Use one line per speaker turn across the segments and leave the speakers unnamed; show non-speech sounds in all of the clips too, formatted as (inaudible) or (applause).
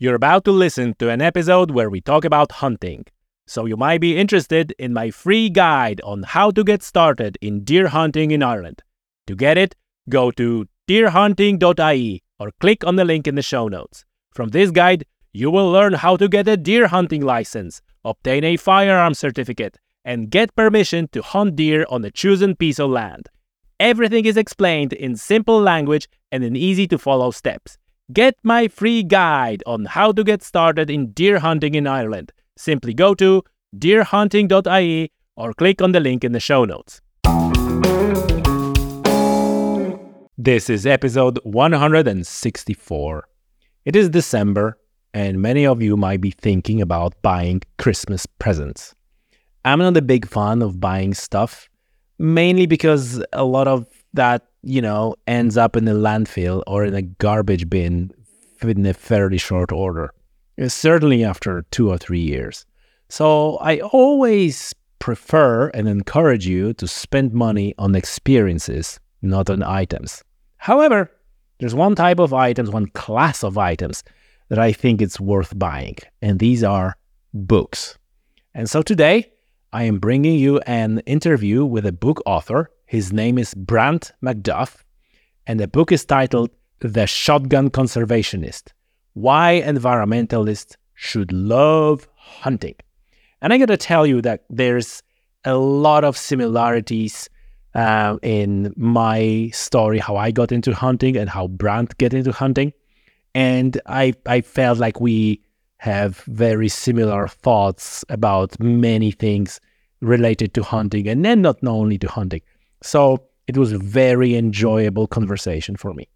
You're about to listen to an episode where we talk about hunting. So you might be interested in my free guide on how to get started in deer hunting in Ireland. To get it, go to deerhunting.ie or click on the link in the show notes. From this guide, you will learn how to get a deer hunting license, obtain a firearm certificate, and get permission to hunt deer on a chosen piece of land. Everything is explained in simple language and in easy to follow steps. Get my free guide on how to get started in deer hunting in Ireland. Simply go to deerhunting.ie or click on the link in the show notes. This is episode 164. It is December, and many of you might be thinking about buying Christmas presents. I'm not a big fan of buying stuff, mainly because a lot of that you know, ends up in a landfill or in a garbage bin in a fairly short order, uh, certainly after two or three years. So I always prefer and encourage you to spend money on experiences, not on items. However, there's one type of items, one class of items that I think it's worth buying, and these are books. And so today, I am bringing you an interview with a book author his name is Brant MacDuff, and the book is titled The Shotgun Conservationist Why Environmentalists Should Love Hunting. And I got to tell you that there's a lot of similarities uh, in my story, how I got into hunting and how Brant get into hunting. And I, I felt like we have very similar thoughts about many things related to hunting and then not only to hunting. So it was a very enjoyable conversation for me.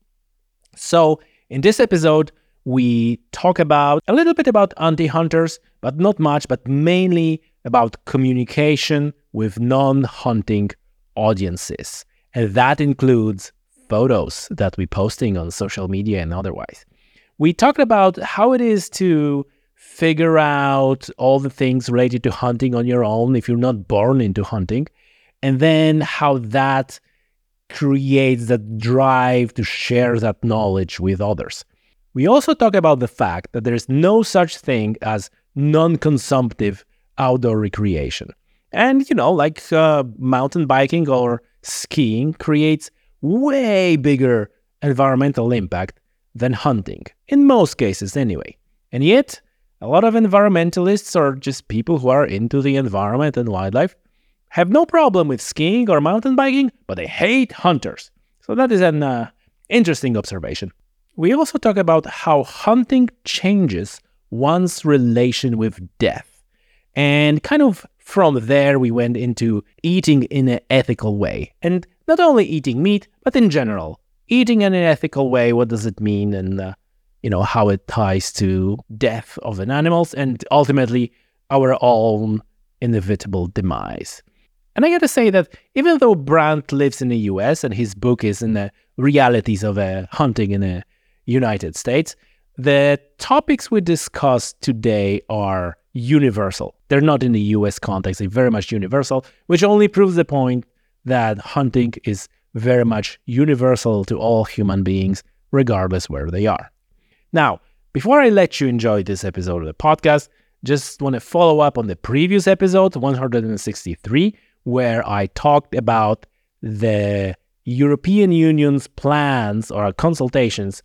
So in this episode, we talk about a little bit about anti hunters, but not much, but mainly about communication with non hunting audiences. And that includes photos that we're posting on social media and otherwise. We talked about how it is to figure out all the things related to hunting on your own if you're not born into hunting and then how that creates that drive to share that knowledge with others. We also talk about the fact that there's no such thing as non consumptive outdoor recreation. And, you know, like uh, mountain biking or skiing creates way bigger environmental impact than hunting, in most cases anyway. And yet, a lot of environmentalists are just people who are into the environment and wildlife have no problem with skiing or mountain biking, but they hate hunters. So that is an uh, interesting observation. We also talk about how hunting changes one's relation with death. And kind of from there, we went into eating in an ethical way. And not only eating meat, but in general. Eating in an ethical way, what does it mean? And, uh, you know, how it ties to death of an animals and ultimately our own inevitable demise. And I got to say that even though Brant lives in the US and his book is in the realities of uh, hunting in the United States, the topics we discuss today are universal. They're not in the US context, they're very much universal, which only proves the point that hunting is very much universal to all human beings, regardless where they are. Now, before I let you enjoy this episode of the podcast, just want to follow up on the previous episode, 163, where I talked about the European Union's plans or consultations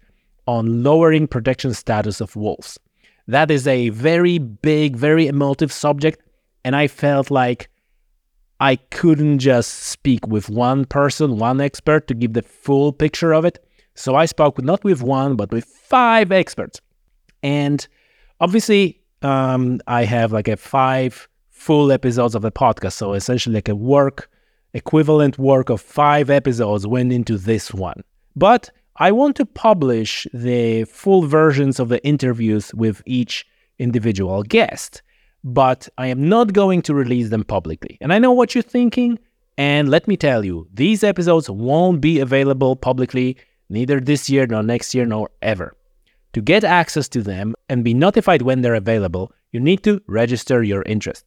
on lowering protection status of wolves. That is a very big, very emotive subject, and I felt like I couldn't just speak with one person, one expert to give the full picture of it. So I spoke not with one, but with five experts. And obviously, um, I have like a five full episodes of the podcast. So essentially, like a work equivalent work of five episodes went into this one. But I want to publish the full versions of the interviews with each individual guest, but I am not going to release them publicly. And I know what you're thinking. And let me tell you, these episodes won't be available publicly neither this year, nor next year, nor ever. To get access to them and be notified when they're available, you need to register your interest.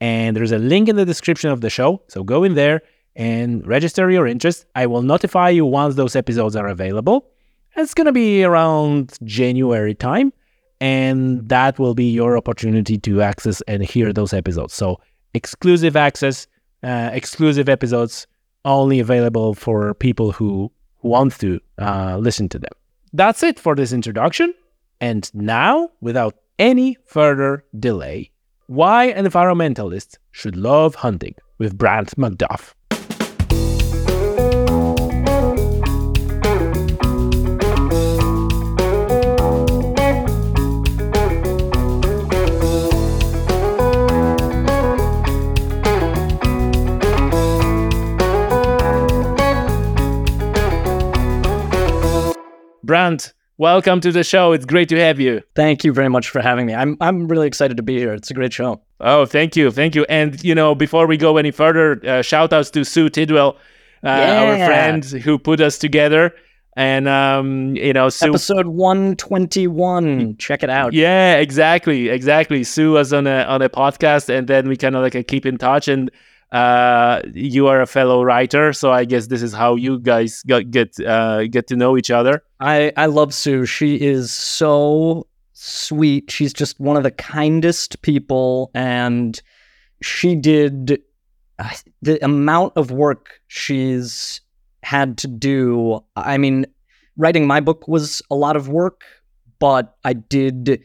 And there's a link in the description of the show. So go in there and register your interest. I will notify you once those episodes are available. It's going to be around January time. and that will be your opportunity to access and hear those episodes. So exclusive access, uh, exclusive episodes, only available for people who want to uh, listen to them. That's it for this introduction. And now, without any further delay, why environmentalists should love hunting with Brant MacDuff. Brant, welcome to the show. It's great to have you.
Thank you very much for having me. I'm I'm really excited to be here. It's a great show.
Oh, thank you, thank you. And you know, before we go any further, uh, shout outs to Sue Tidwell, uh, yeah. our friend who put us together. And um, you know, Sue,
episode one twenty one. Check it out.
Yeah, exactly, exactly. Sue was on a on a podcast, and then we kind of like keep in touch and uh, you are a fellow writer, so I guess this is how you guys got, get uh, get to know each other.
I I love Sue. She is so sweet. She's just one of the kindest people, and she did uh, the amount of work she's had to do. I mean, writing my book was a lot of work, but I did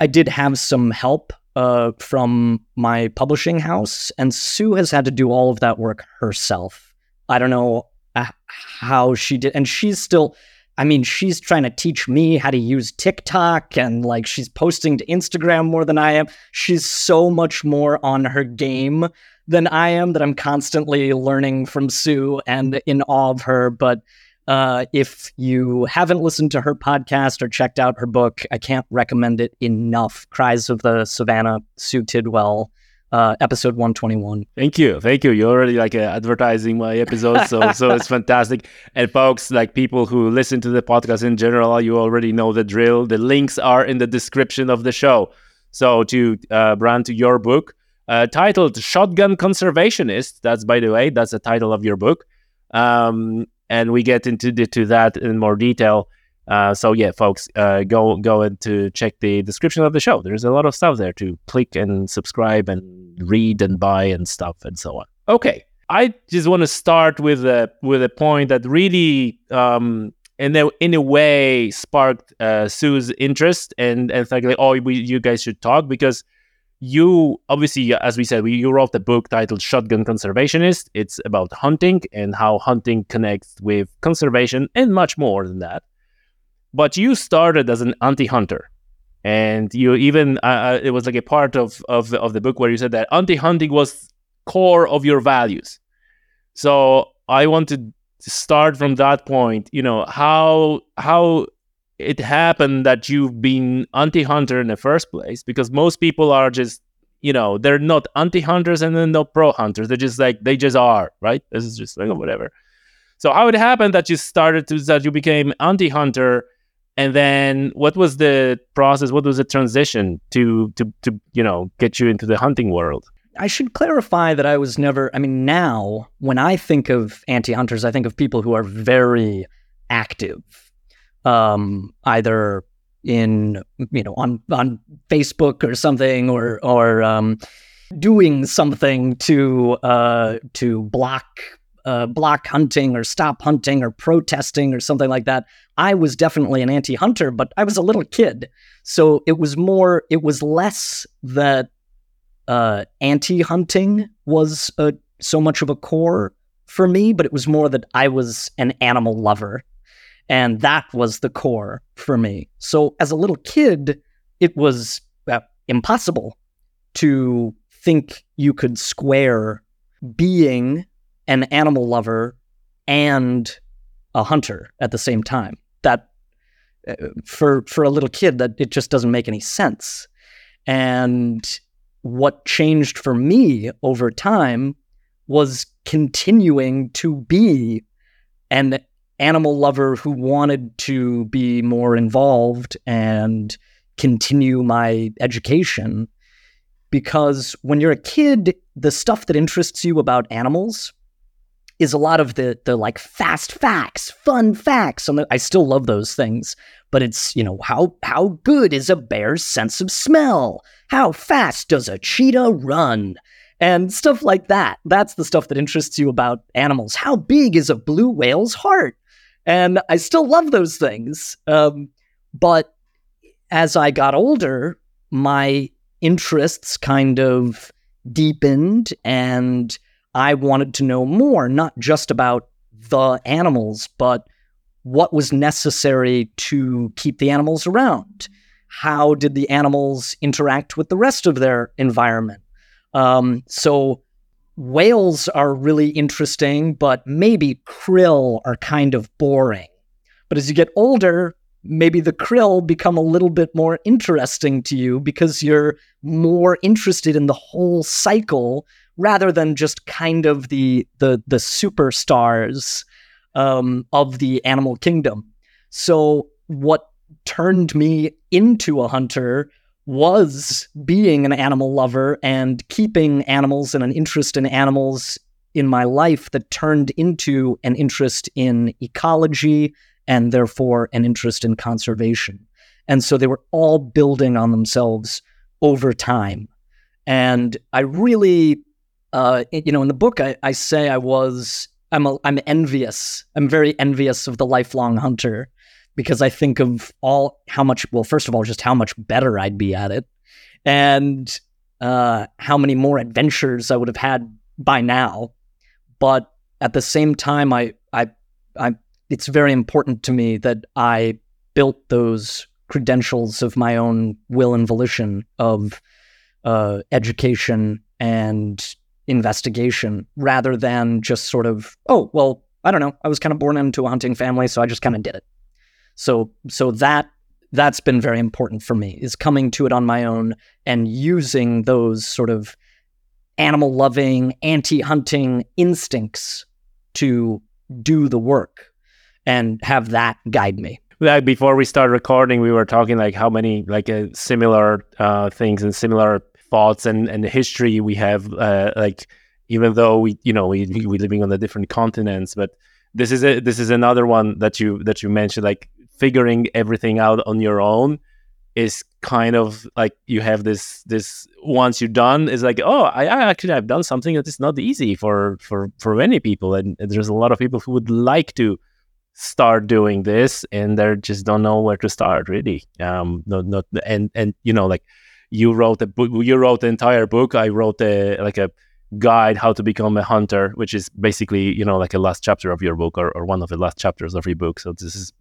I did have some help uh, from my publishing house, and Sue has had to do all of that work herself. I don't know uh, how she did, and she's still. I mean, she's trying to teach me how to use TikTok and like she's posting to Instagram more than I am. She's so much more on her game than I am that I'm constantly learning from Sue and in awe of her. But uh, if you haven't listened to her podcast or checked out her book, I can't recommend it enough. Cries of the Savannah, Sue Tidwell, uh, episode 121.
Thank you. Thank you. You're already like uh, advertising my episode. So, so it's (laughs) fantastic. And folks, like people who listen to the podcast in general, you already know the drill. The links are in the description of the show. So to uh, brand to your book, uh, titled Shotgun Conservationist. That's by the way, that's the title of your book. Um, and we get into the, to that in more detail. Uh, so yeah, folks, uh, go go and to check the description of the show. There's a lot of stuff there to click and subscribe and read and buy and stuff and so on. Okay, I just want to start with a with a point that really, um, in a in a way, sparked uh, Sue's interest and and like, oh, we, you guys should talk because you obviously, as we said, you wrote a book titled Shotgun Conservationist. It's about hunting and how hunting connects with conservation and much more than that. But you started as an anti-hunter, and you even uh, uh it was like a part of, of of the book where you said that anti-hunting was core of your values. So I want to start from that point. You know how how it happened that you've been anti-hunter in the first place because most people are just you know they're not anti-hunters and then not pro-hunters. They're just like they just are right? This is just like whatever. So how it happened that you started to that you became anti-hunter and then what was the process what was the transition to to to you know get you into the hunting world?
I should clarify that I was never I mean now when I think of anti-hunters I think of people who are very active um, either in you know on on Facebook or something or or um, doing something to uh, to block uh, block hunting or stop hunting or protesting or something like that. I was definitely an anti-hunter, but I was a little kid, so it was more. It was less that uh, anti-hunting was a, so much of a core for me, but it was more that I was an animal lover and that was the core for me. So as a little kid, it was uh, impossible to think you could square being an animal lover and a hunter at the same time. That uh, for for a little kid that it just doesn't make any sense. And what changed for me over time was continuing to be an animal lover who wanted to be more involved and continue my education. Because when you're a kid, the stuff that interests you about animals is a lot of the the like fast facts, fun facts. And I still love those things, but it's you know how how good is a bear's sense of smell? How fast does a cheetah run? And stuff like that. That's the stuff that interests you about animals. How big is a blue whale's heart? And I still love those things. Um, but as I got older, my interests kind of deepened and I wanted to know more, not just about the animals, but what was necessary to keep the animals around. How did the animals interact with the rest of their environment? Um, so, whales are really interesting, but maybe krill are kind of boring. But as you get older, maybe the krill become a little bit more interesting to you because you're more interested in the whole cycle rather than just kind of the the the superstars um, of the animal kingdom. So what turned me into a hunter was being an animal lover and keeping animals and an interest in animals in my life that turned into an interest in ecology and therefore an interest in conservation. And so they were all building on themselves over time. And I really, uh, you know, in the book, I, I say I was, I'm, a, I'm envious. I'm very envious of the lifelong hunter because I think of all how much, well, first of all, just how much better I'd be at it and uh, how many more adventures I would have had by now. But at the same time, I, I, I it's very important to me that I built those credentials of my own will and volition of uh, education and investigation rather than just sort of, oh, well, I don't know. I was kind of born into a hunting family, so I just kind of did it. So, so that that's been very important for me is coming to it on my own and using those sort of animal loving, anti hunting instincts to do the work and have that guide me.
Like before we start recording, we were talking like how many like uh, similar uh, things and similar thoughts and and history we have. Uh, like even though we you know we we living on the different continents, but this is a this is another one that you that you mentioned like figuring everything out on your own is kind of like you have this this once you're done it's like oh I, I actually have done something that is not easy for for for many people. And, and there's a lot of people who would like to start doing this and they just don't know where to start really. Um not not and and you know like you wrote a book you wrote the entire book. I wrote a like a guide how to become a hunter which is basically you know like a last chapter of your book or, or one of the last chapters of your book. So this is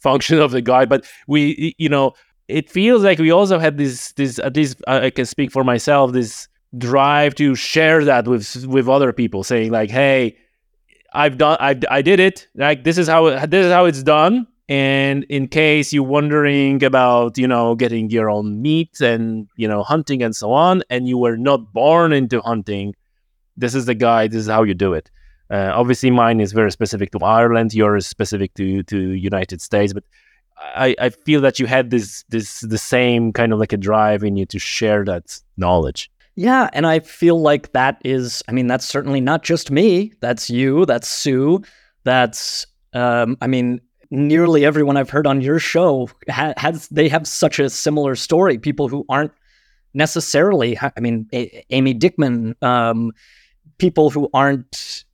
function of the guide but we you know it feels like we also had this this at least i can speak for myself this drive to share that with with other people saying like hey I've done I I did it. Like this is how this is how it's done. And in case you're wondering about, you know, getting your own meat and, you know, hunting and so on, and you were not born into hunting, this is the guide. This is how you do it. Uh, obviously, mine is very specific to Ireland. Yours is specific to to United States. But I, I feel that you had this this the same kind of like a drive in you to share that knowledge.
Yeah, and I feel like that is, I mean, that's certainly not just me. That's you, that's Sue, that's, um, I mean, nearly everyone I've heard on your show ha- has, they have such a similar story. People who aren't necessarily, I mean, a- Amy Dickman, um, people who aren't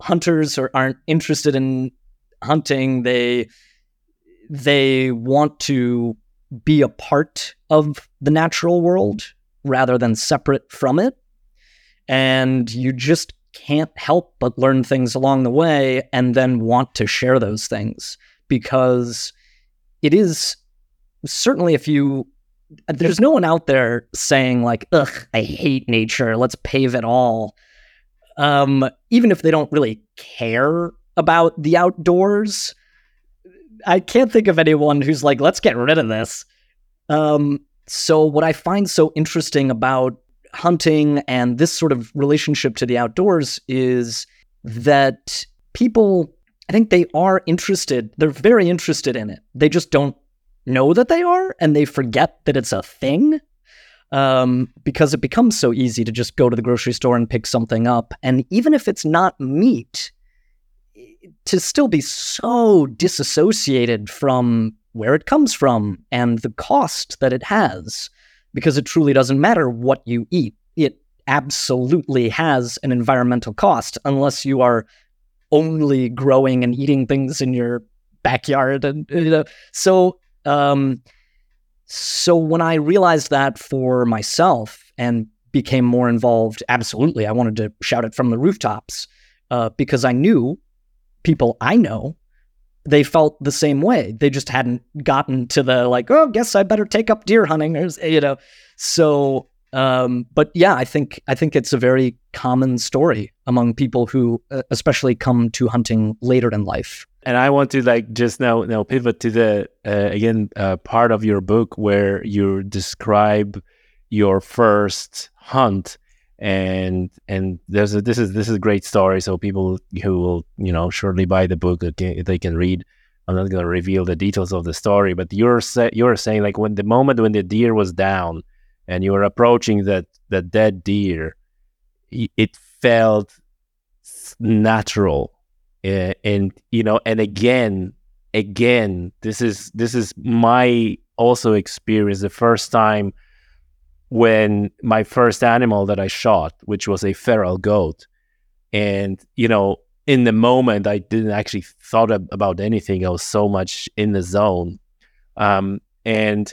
hunters or aren't interested in hunting, they, they want to be a part of the natural world rather than separate from it. And you just can't help but learn things along the way and then want to share those things because it is certainly if you there's no one out there saying like ugh i hate nature. Let's pave it all um even if they don't really care about the outdoors i can't think of anyone who's like let's get rid of this um so, what I find so interesting about hunting and this sort of relationship to the outdoors is that people, I think they are interested, they're very interested in it. They just don't know that they are and they forget that it's a thing um, because it becomes so easy to just go to the grocery store and pick something up. And even if it's not meat, to still be so disassociated from where it comes from and the cost that it has, because it truly doesn't matter what you eat. It absolutely has an environmental cost unless you are only growing and eating things in your backyard and you know so um so when i realized that for myself and became more involved absolutely i wanted to shout it from the rooftops uh, because i knew people i know they felt the same way they just hadn't gotten to the like oh guess i better take up deer hunting you know so um, but yeah, I think I think it's a very common story among people who, uh, especially, come to hunting later in life.
And I want to like just now now pivot to the uh, again uh, part of your book where you describe your first hunt. And and there's a this is this is a great story. So people who will you know shortly buy the book they can read. I'm not going to reveal the details of the story but you're sa- you're saying like when the moment when the deer was down and you were approaching that that dead deer, it felt natural, uh, and you know, and again, again, this is this is my also experience the first time when my first animal that I shot, which was a feral goat, and you know, in the moment, I didn't actually thought about anything. I was so much in the zone, um, and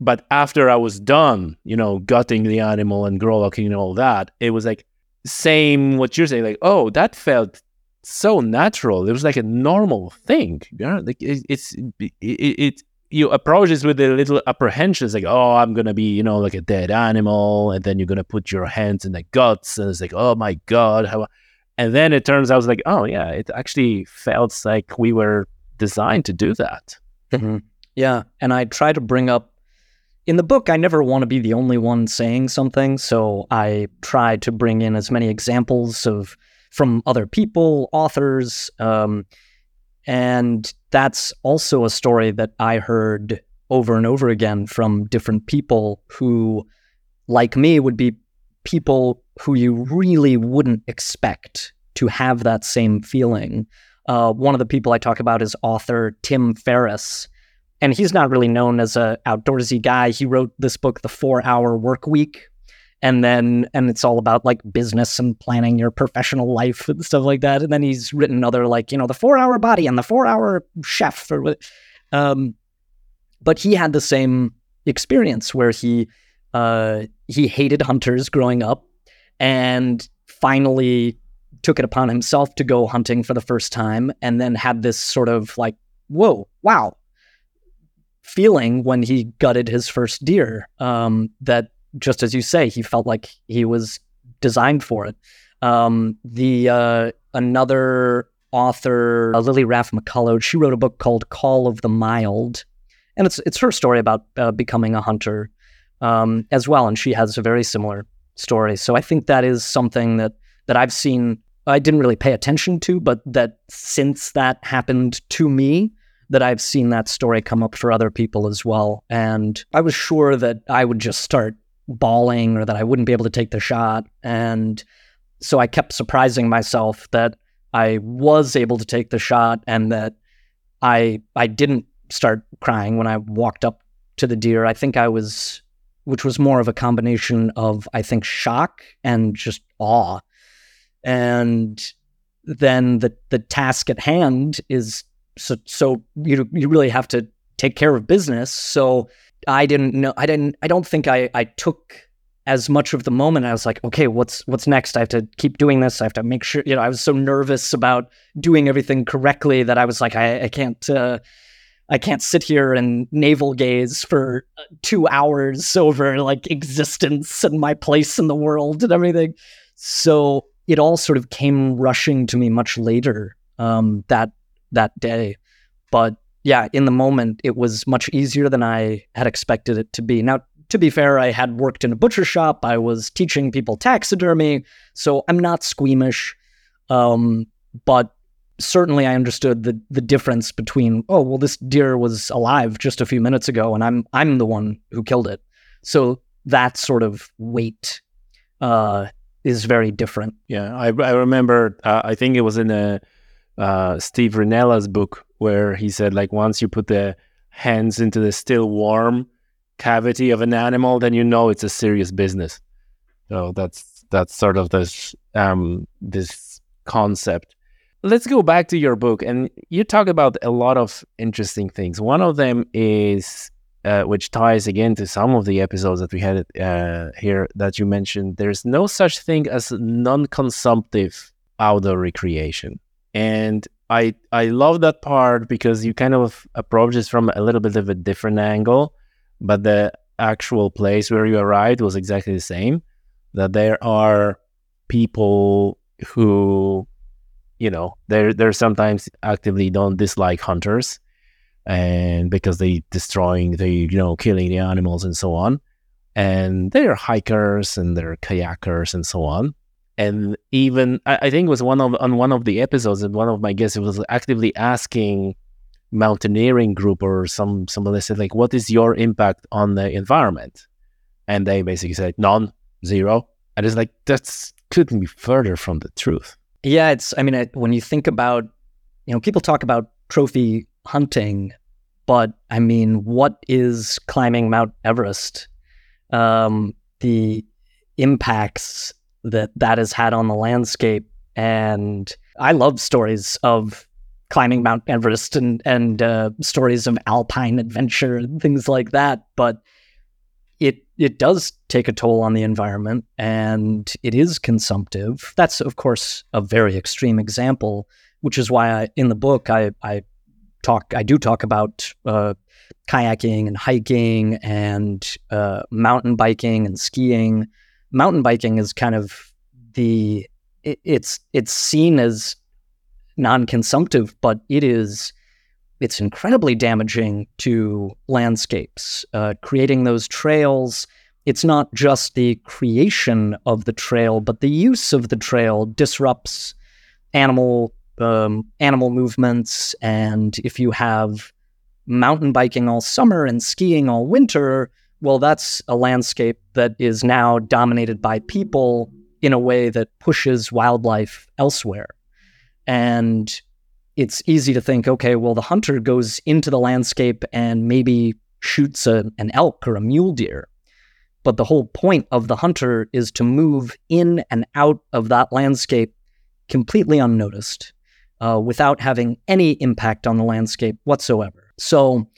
but after I was done, you know, gutting the animal and gralloching and all that, it was like same what you're saying, like, oh, that felt so natural. It was like a normal thing. Know, like it, it's it, it, you approach this with a little apprehensions, like, oh, I'm gonna be, you know, like a dead animal, and then you're gonna put your hands in the guts, and it's like, oh my god, how and then it turns out it's like, oh yeah, it actually felt like we were designed to do that.
Mm-hmm. Yeah, and I try to bring up in the book, I never want to be the only one saying something, so I try to bring in as many examples of from other people, authors, um, and that's also a story that I heard over and over again from different people who, like me, would be people who you really wouldn't expect to have that same feeling. Uh, one of the people I talk about is author Tim Ferriss and he's not really known as an outdoorsy guy. He wrote this book, The Four Hour Work Week, and then and it's all about like business and planning your professional life and stuff like that. And then he's written other like you know the Four Hour Body and the Four Hour Chef or um, but he had the same experience where he uh, he hated hunters growing up and finally took it upon himself to go hunting for the first time and then had this sort of like whoa wow feeling when he gutted his first deer. Um, that just as you say, he felt like he was designed for it. Um, the uh, another author, uh, Lily Raff McCaulou, she wrote a book called Call of the Mild, and it's it's her story about uh, becoming a hunter um, as well, and she has a very similar story. So I think that is something that that I've seen. I didn't really pay attention to, but that since that happened to me, that I've seen that story come up for other people as well. And I was sure that I would just start bawling or that I wouldn't be able to take the shot. And so I kept surprising myself that I was able to take the shot and that I I didn't start crying when I walked up to the deer. I think I was which was more of a combination of I think shock and just awe. And then the the task at hand is so so you you really have to take care of business. So I didn't know. I didn't. I don't think I I took as much of the moment. I was like, okay, what's what's next? I have to keep doing this. I have to make sure. You know, I was so nervous about doing everything correctly that I was like, I, I can't. Uh, I can't sit here and navel gaze for uh, two hours over like existence and my place in the world and everything. So it all sort of came rushing to me much later um, that that day. But yeah, in the moment, it was much easier than I had expected it to be. Now, to be fair, I had worked in a butcher shop. I was teaching people taxidermy, so I'm not squeamish. Um, but certainly, I understood the the difference between oh, well, this deer was alive just a few minutes ago, and I'm I'm the one who killed it. So that sort of weight uh, is very different.
Yeah, I I remember. Uh, I think it was in a uh, Steve Rinella's book, where he said like once you put the hands into the still warm cavity of an animal, then you know it's a serious business. So that's that's sort of this um, this concept. Let's go back to your book, and you talk about a lot of interesting things. One of them is uh, which ties again to some of the episodes that we had uh, here that you mentioned. There's no such thing as non-consumptive outdoor recreation, and I I love that part because you kind of approach this from a little bit of a different angle, but the actual place where you arrived was exactly the same. That there are people who, you know, they're they're sometimes actively don't dislike hunters and because they destroying the you know killing the animals and so on and they're hikers and they're kayakers and so on and even I, I think it was one of on one of the episodes and one of my guests was actively asking mountaineering group or some somebody said like what is your impact on the environment? And they basically said none zero. And it's like that's couldn't be further from the truth.
Yeah it's i mean when you think about you know people talk about trophy hunting, but I mean, what is climbing Mount Everest? Um, the impacts that that has had on the landscape, and I love stories of climbing Mount Everest and and uh, stories of alpine adventure and things like that. But it it does take a toll on the environment, and it is consumptive. That's of course a very extreme example, which is why I, in the book I I talk I do talk about uh, kayaking and hiking and uh, mountain biking and skiing. Mountain biking is kind of the it, it's it's seen as non-consumptive, but it is it's incredibly damaging to landscapes. Uh, creating those trails, it's not just the creation of the trail, but the use of the trail disrupts animal um, animal movements. And if you have mountain biking all summer and skiing all winter, well, that's a landscape that is now dominated by people in a way that pushes wildlife elsewhere. And it's easy to think, okay, well, the hunter goes into the landscape and maybe shoots a, an elk or a mule deer. But the whole point of the hunter is to move in and out of that landscape completely unnoticed uh, without having any impact on the landscape whatsoever. So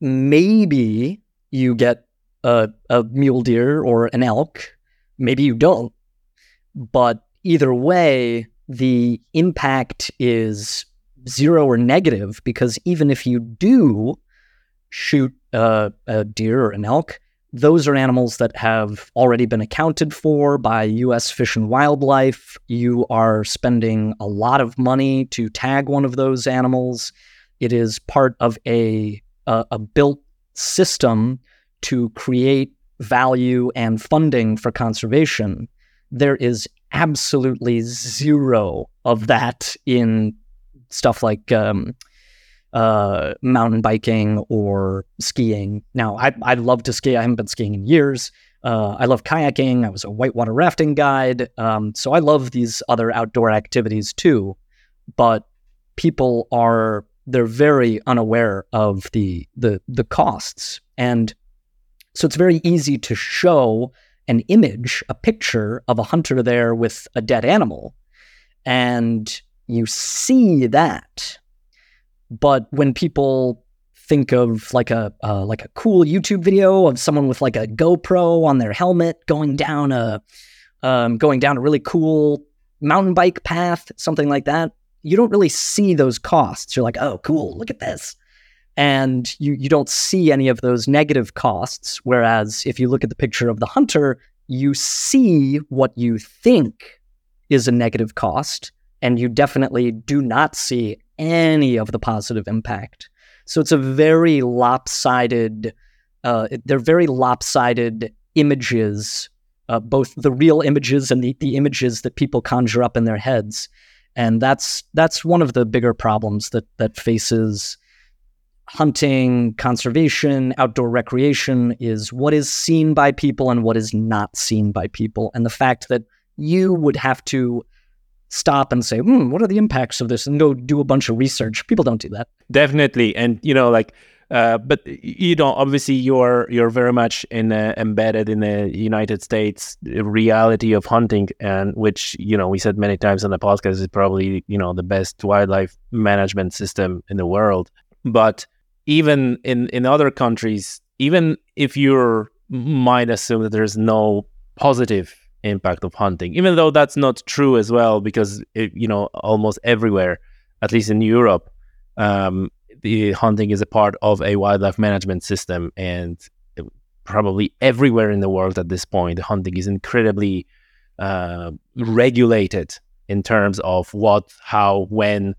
maybe you get a, a mule deer or an elk, maybe you don't. But either way, the impact is zero or negative because even if you do shoot a deer or an elk, those are animals that have already been accounted for by US Fish and Wildlife. You are spending a lot of money to tag one of those animals. It is part of a, a, a built system to create value and funding for conservation. There is absolutely zero of that in stuff like um, uh, mountain biking or skiing. Now, I, I love to ski. I haven't been skiing in years. Uh, I love kayaking. I was a whitewater rafting guide. Um, so I love these other outdoor activities too. But people are they're very unaware of the the the costs, and so it's very easy to show an image, a picture of a hunter there with a dead animal, and you see that. But when people think of like a uh, like a cool YouTube video of someone with like a GoPro on their helmet going down a um, going down a really cool mountain bike path, something like that, you don't really see those costs. You're like, oh, cool, look at this. And you, you don't see any of those negative costs. Whereas if you look at the picture of the hunter, you see what you think is a negative cost. And you definitely do not see any of the positive impact. So it's a very lopsided, uh, they're very lopsided images, uh, both the real images and the, the images that people conjure up in their heads. And that's that's one of the bigger problems that that faces hunting, conservation, outdoor recreation is what is seen by people and what is not seen by people. And the fact that you would have to stop and say, hmm, what are the impacts of this, and go do a bunch of research. People don't do that.
Definitely, and you know, like, uh, but you know, obviously, you're you're very much in uh, embedded in the United States reality of hunting, and which you know we said many times on the podcast is probably you know the best wildlife management system in the world. But even in in other countries, even if you might assume that there's no positive impact of hunting, even though that's not true as well, because it, you know almost everywhere, at least in Europe, um, the hunting is a part of a wildlife management system, and probably everywhere in the world at this point, hunting is incredibly uh, regulated in terms of what, how, when,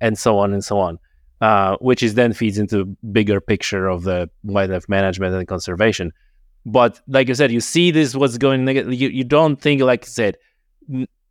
and so on and so on. Uh, which is then feeds into bigger picture of the wildlife management and conservation. But like you said, you see this what's going. You you don't think like I said,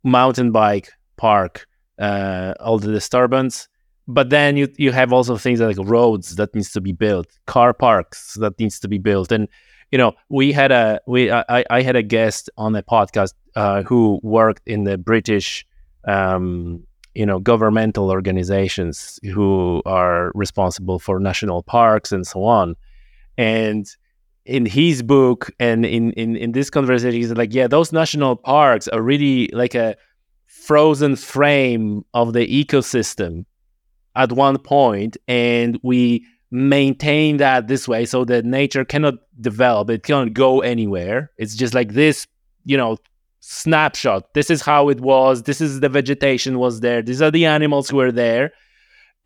mountain bike park, uh, all the disturbance. But then you you have also things like roads that needs to be built, car parks that needs to be built, and you know we had a we I, I had a guest on a podcast uh, who worked in the British um, you know governmental organizations who are responsible for national parks and so on. And in his book and in in, in this conversation he's like yeah those national parks are really like a frozen frame of the ecosystem at one point and we maintain that this way so that nature cannot develop it cannot go anywhere it's just like this you know snapshot. This is how it was. This is the vegetation was there. These are the animals who were there.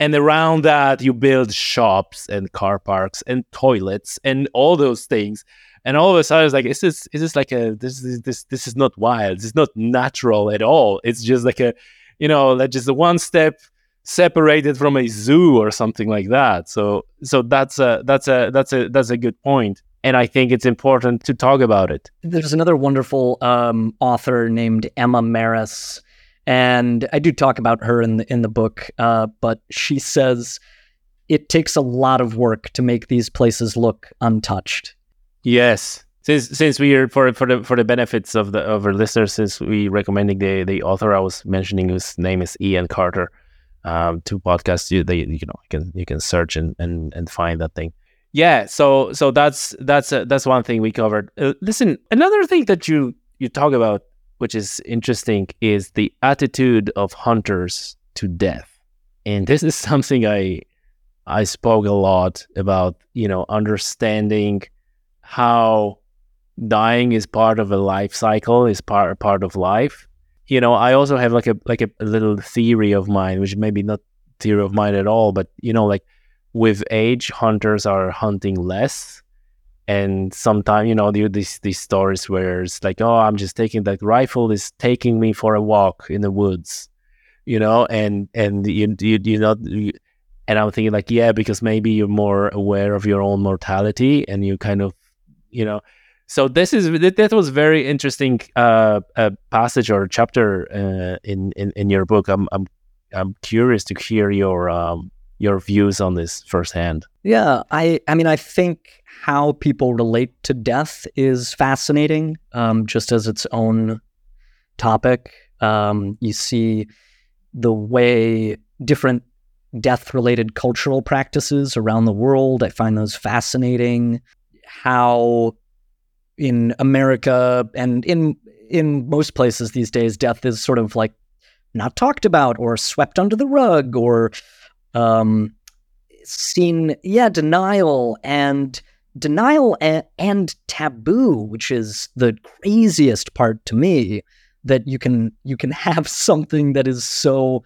And around that, you build shops and car parks and toilets and all those things. And all of a sudden, it's like, is this is this like a this is this this is not wild. It's not natural at all. It's just like a, you know, like just a one step separated from a zoo or something like that. So so that's a that's a that's a that's a good point and I think it's important to talk about it.
There's another wonderful um, author named Emma Marris, and I do talk about her in the in the book. Uh, but she says it takes a lot of work to make these places look untouched.
Yes, since since we are for for the for the benefits of the of our listeners, since we recommending the the author I was mentioning, whose name is Ian Carter. Um, two podcasts you they you know you can you can search and and and find that thing. Yeah so so that's that's uh, that's one thing we covered. Uh, listen another thing that you you talk about which is interesting is the attitude of hunters to death. And this is (laughs) something i i spoke a lot about you know understanding how dying is part of a life cycle is part part of life you know i also have like a like a, a little theory of mine which maybe not theory of mine at all but you know like with age, hunters are hunting less. And sometimes, you know, there these these stories where it's like, oh, I'm just taking that rifle is taking me for a walk in the woods, you know, and and you you you know, you, and I'm thinking like, yeah, because maybe you're more aware of your own mortality, and you kind of, you know, so this is that was very interesting uh, passage or chapter uh, in, in in your book. I'm I'm I'm curious to hear your um, your views on this firsthand.
Yeah, I I mean I think how people relate to death is fascinating, um, just as its own topic. Um, you see the way different death-related cultural practices around the world. I find those fascinating. How in America and in in most places these days, death is sort of like not talked about or swept under the rug or um, seen, yeah, denial and denial and, and taboo, which is the craziest part to me. That you can you can have (laughs) something that is so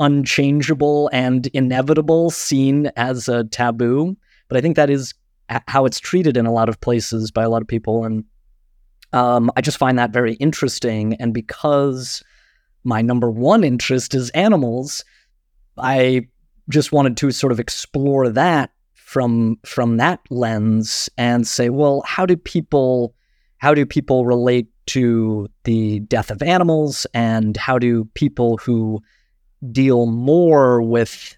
unchangeable and inevitable seen as a taboo, but I think that is how it's treated in a lot of places by a lot of people, and um, I just find that very interesting. And because my number one interest is animals, I just wanted to sort of explore that from from that lens and say, well, how do people how do people relate to the death of animals and how do people who deal more with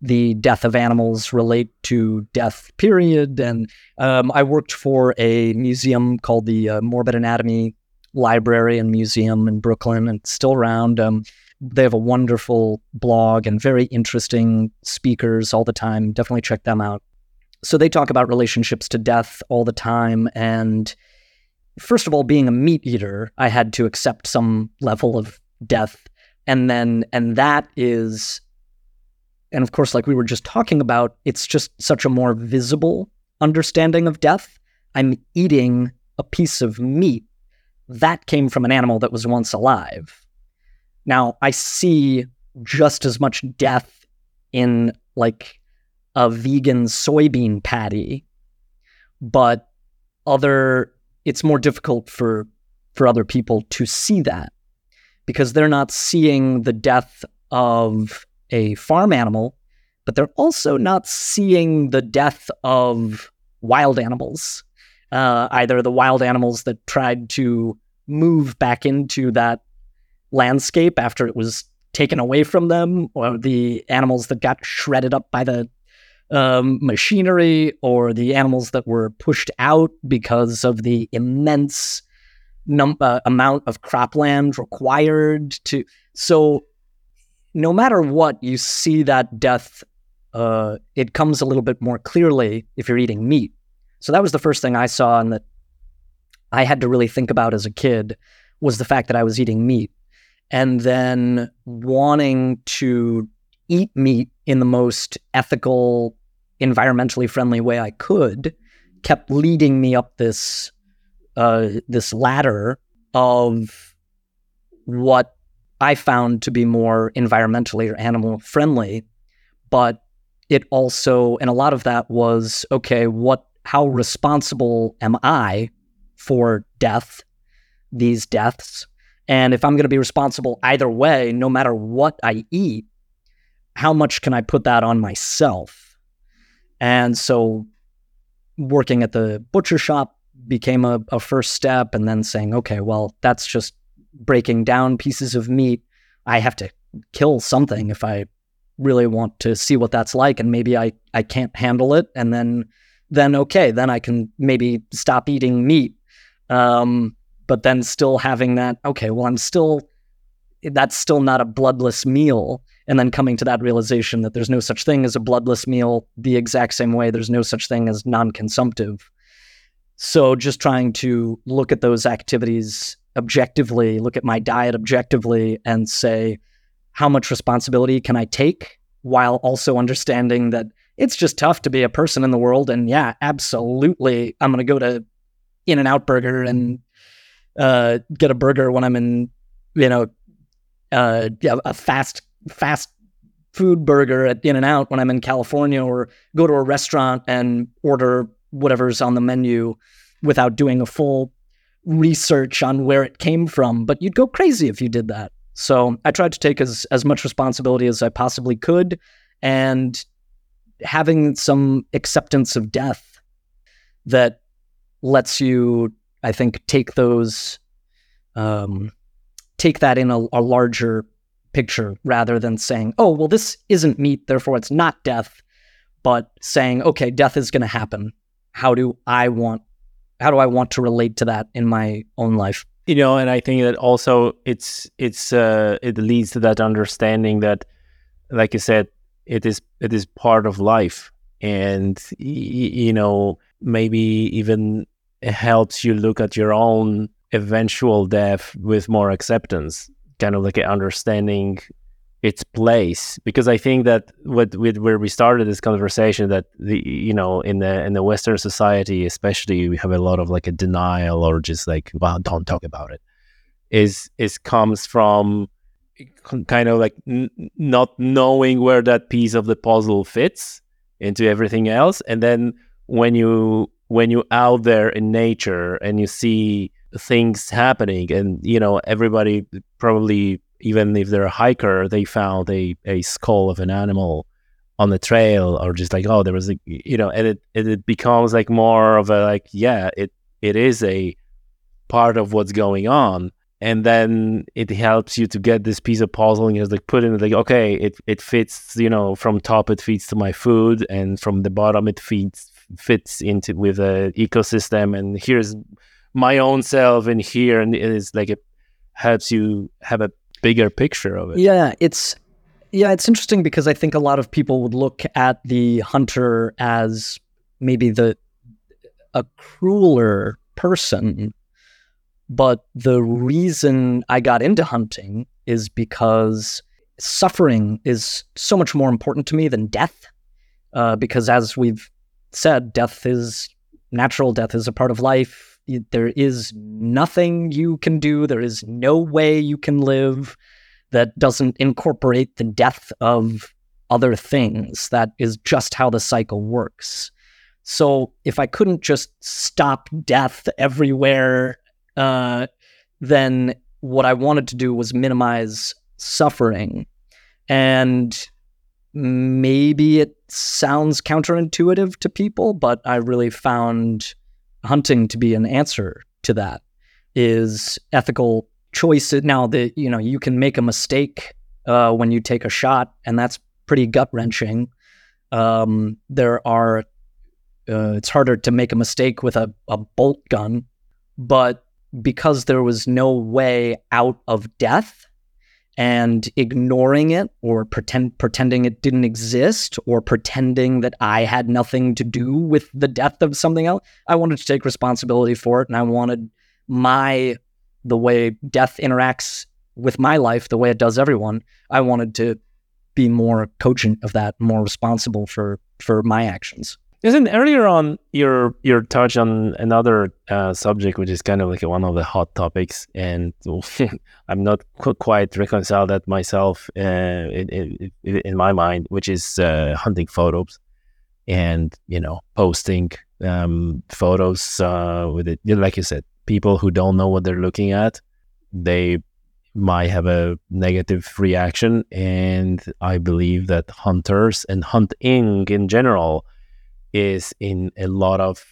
the death of animals relate to death period and um, i worked for a museum called the uh, morbid anatomy library and museum in brooklyn and still around um, they have a wonderful blog and very interesting speakers all the time. Definitely check them out. So they talk about relationships to death all the time. And first of all, being a meat eater, I had to accept some level of death. And then, and that is, and of course, like we were just talking about, it's just such a more visible understanding of death. I'm eating a piece of meat that came from an animal that was once alive. Now, I see just as much death in like a vegan soybean patty, but other it's more difficult for for other people to see that because they're not seeing the death of a farm animal, but they're also not seeing the death of wild animals. Uh, either the wild animals that tried to move back into that landscape after it was taken away from them, or the animals that got shredded up by the um, machinery, or the animals that were pushed out because of the immense num- uh, amount of cropland required to. So, no matter what, you see that death. Uh, it comes a little bit more clearly if you're eating meat. So that was the first thing I saw, and that I had to really think about as a kid was the fact that I was eating meat and then wanting to eat meat in the most ethical, environmentally friendly way I could kept leading me up this uh, this ladder of what I found to be more environmentally or animal friendly, but it also and a lot of that was okay, what how responsible am I for death, these deaths? And if I'm going to be responsible either way, no matter what I eat, how much can I put that on myself? And so working at the butcher shop became a, a first step, and then saying, okay, well, that's just breaking down pieces of meat. I have to kill something if I really want to see what that's like and maybe I, I can't handle it and then then okay then I can maybe stop eating meat um, but then still having that, okay, well, I'm still, that's still not a bloodless meal. And then coming to that realization that there's no such thing as a bloodless meal, the exact same way there's no such thing as non consumptive. So just trying to look at those activities objectively, look at my diet objectively, and say, how much responsibility can I take while also understanding that it's just tough to be a person in the world. And yeah, absolutely, I'm going to go to In-N-Out Burger and uh, get a burger when I'm in, you know, uh, a fast fast food burger at In-N-Out when I'm in California, or go to a restaurant and order whatever's on the menu without doing a full research on where it came from. But you'd go crazy if you did that. So I tried to take as as much responsibility as I possibly could, and having some acceptance of death that lets you I think take those, um, take that in a, a larger picture rather than saying, oh, well, this isn't meat, therefore it's not death, but saying, okay, death is going to happen. How do I want, how do I want to relate to that in my own life?
You know, and I think that also it's it's uh, it leads to that understanding that, like you said, it is it is part of life, and you know maybe even it helps you look at your own eventual death with more acceptance, kind of like an understanding its place. Because I think that with, with where we started this conversation, that the you know in the in the Western society, especially, we have a lot of like a denial or just like well, don't talk about it. Is is comes from kind of like n- not knowing where that piece of the puzzle fits into everything else, and then when you when you're out there in nature and you see things happening and you know everybody probably even if they're a hiker they found a, a skull of an animal on the trail or just like oh there was a you know and it, it becomes like more of a like yeah it it is a part of what's going on. And then it helps you to get this piece of puzzle and just like put in like okay it, it fits you know from top it feeds to my food and from the bottom it feeds fits into with a ecosystem. And here's my own self in here. And it is like it helps you have a bigger picture of it.
Yeah, it's yeah, it's interesting because I think a lot of people would look at the hunter as maybe the a crueler person. But the reason I got into hunting is because suffering is so much more important to me than death. Uh, because as we've said, death is natural, death is a part of life. There is nothing you can do, there is no way you can live that doesn't incorporate the death of other things. That is just how the cycle works. So if I couldn't just stop death everywhere, uh, then what I wanted to do was minimize suffering. And maybe it sounds counterintuitive to people, but I really found hunting to be an answer to that is ethical choices. Now that you know you can make a mistake uh, when you take a shot, and that's pretty gut wrenching. Um, there are uh, it's harder to make a mistake with a, a bolt gun, but because there was no way out of death and ignoring it or pretend pretending it didn't exist or pretending that I had nothing to do with the death of something else, I wanted to take responsibility for it and I wanted my the way death interacts with my life, the way it does everyone. I wanted to be more cogent of that, more responsible for for my actions.
Isn't earlier on your your touch on another uh, subject, which is kind of like one of the hot topics, and (laughs) I'm not qu- quite reconciled that myself uh, in, in, in, my mind, which is uh, hunting photos, and you know posting um, photos uh, with it. Like you said, people who don't know what they're looking at, they might have a negative reaction, and I believe that hunters and hunting in general is in a lot of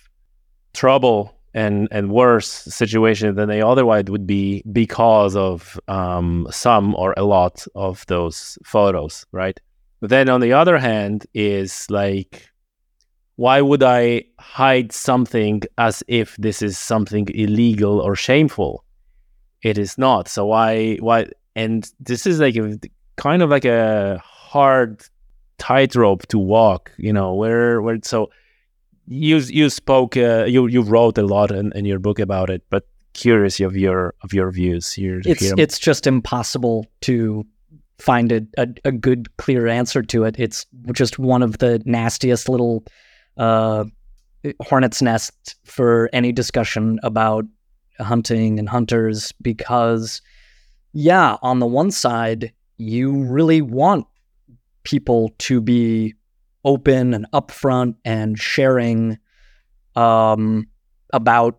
trouble and and worse situation than they otherwise would be because of um, some or a lot of those photos, right? But then on the other hand, is like, why would I hide something as if this is something illegal or shameful? It is not. So why why? And this is like a kind of like a hard tightrope to walk, you know, where where so you you spoke uh, you you wrote a lot in, in your book about it, but curious of your of your views here.
It's it's just impossible to find a, a, a, good clear answer to it. It's just one of the nastiest little uh, hornet's nest for any discussion about hunting and hunters because yeah, on the one side, you really want people to be open and upfront and sharing um, about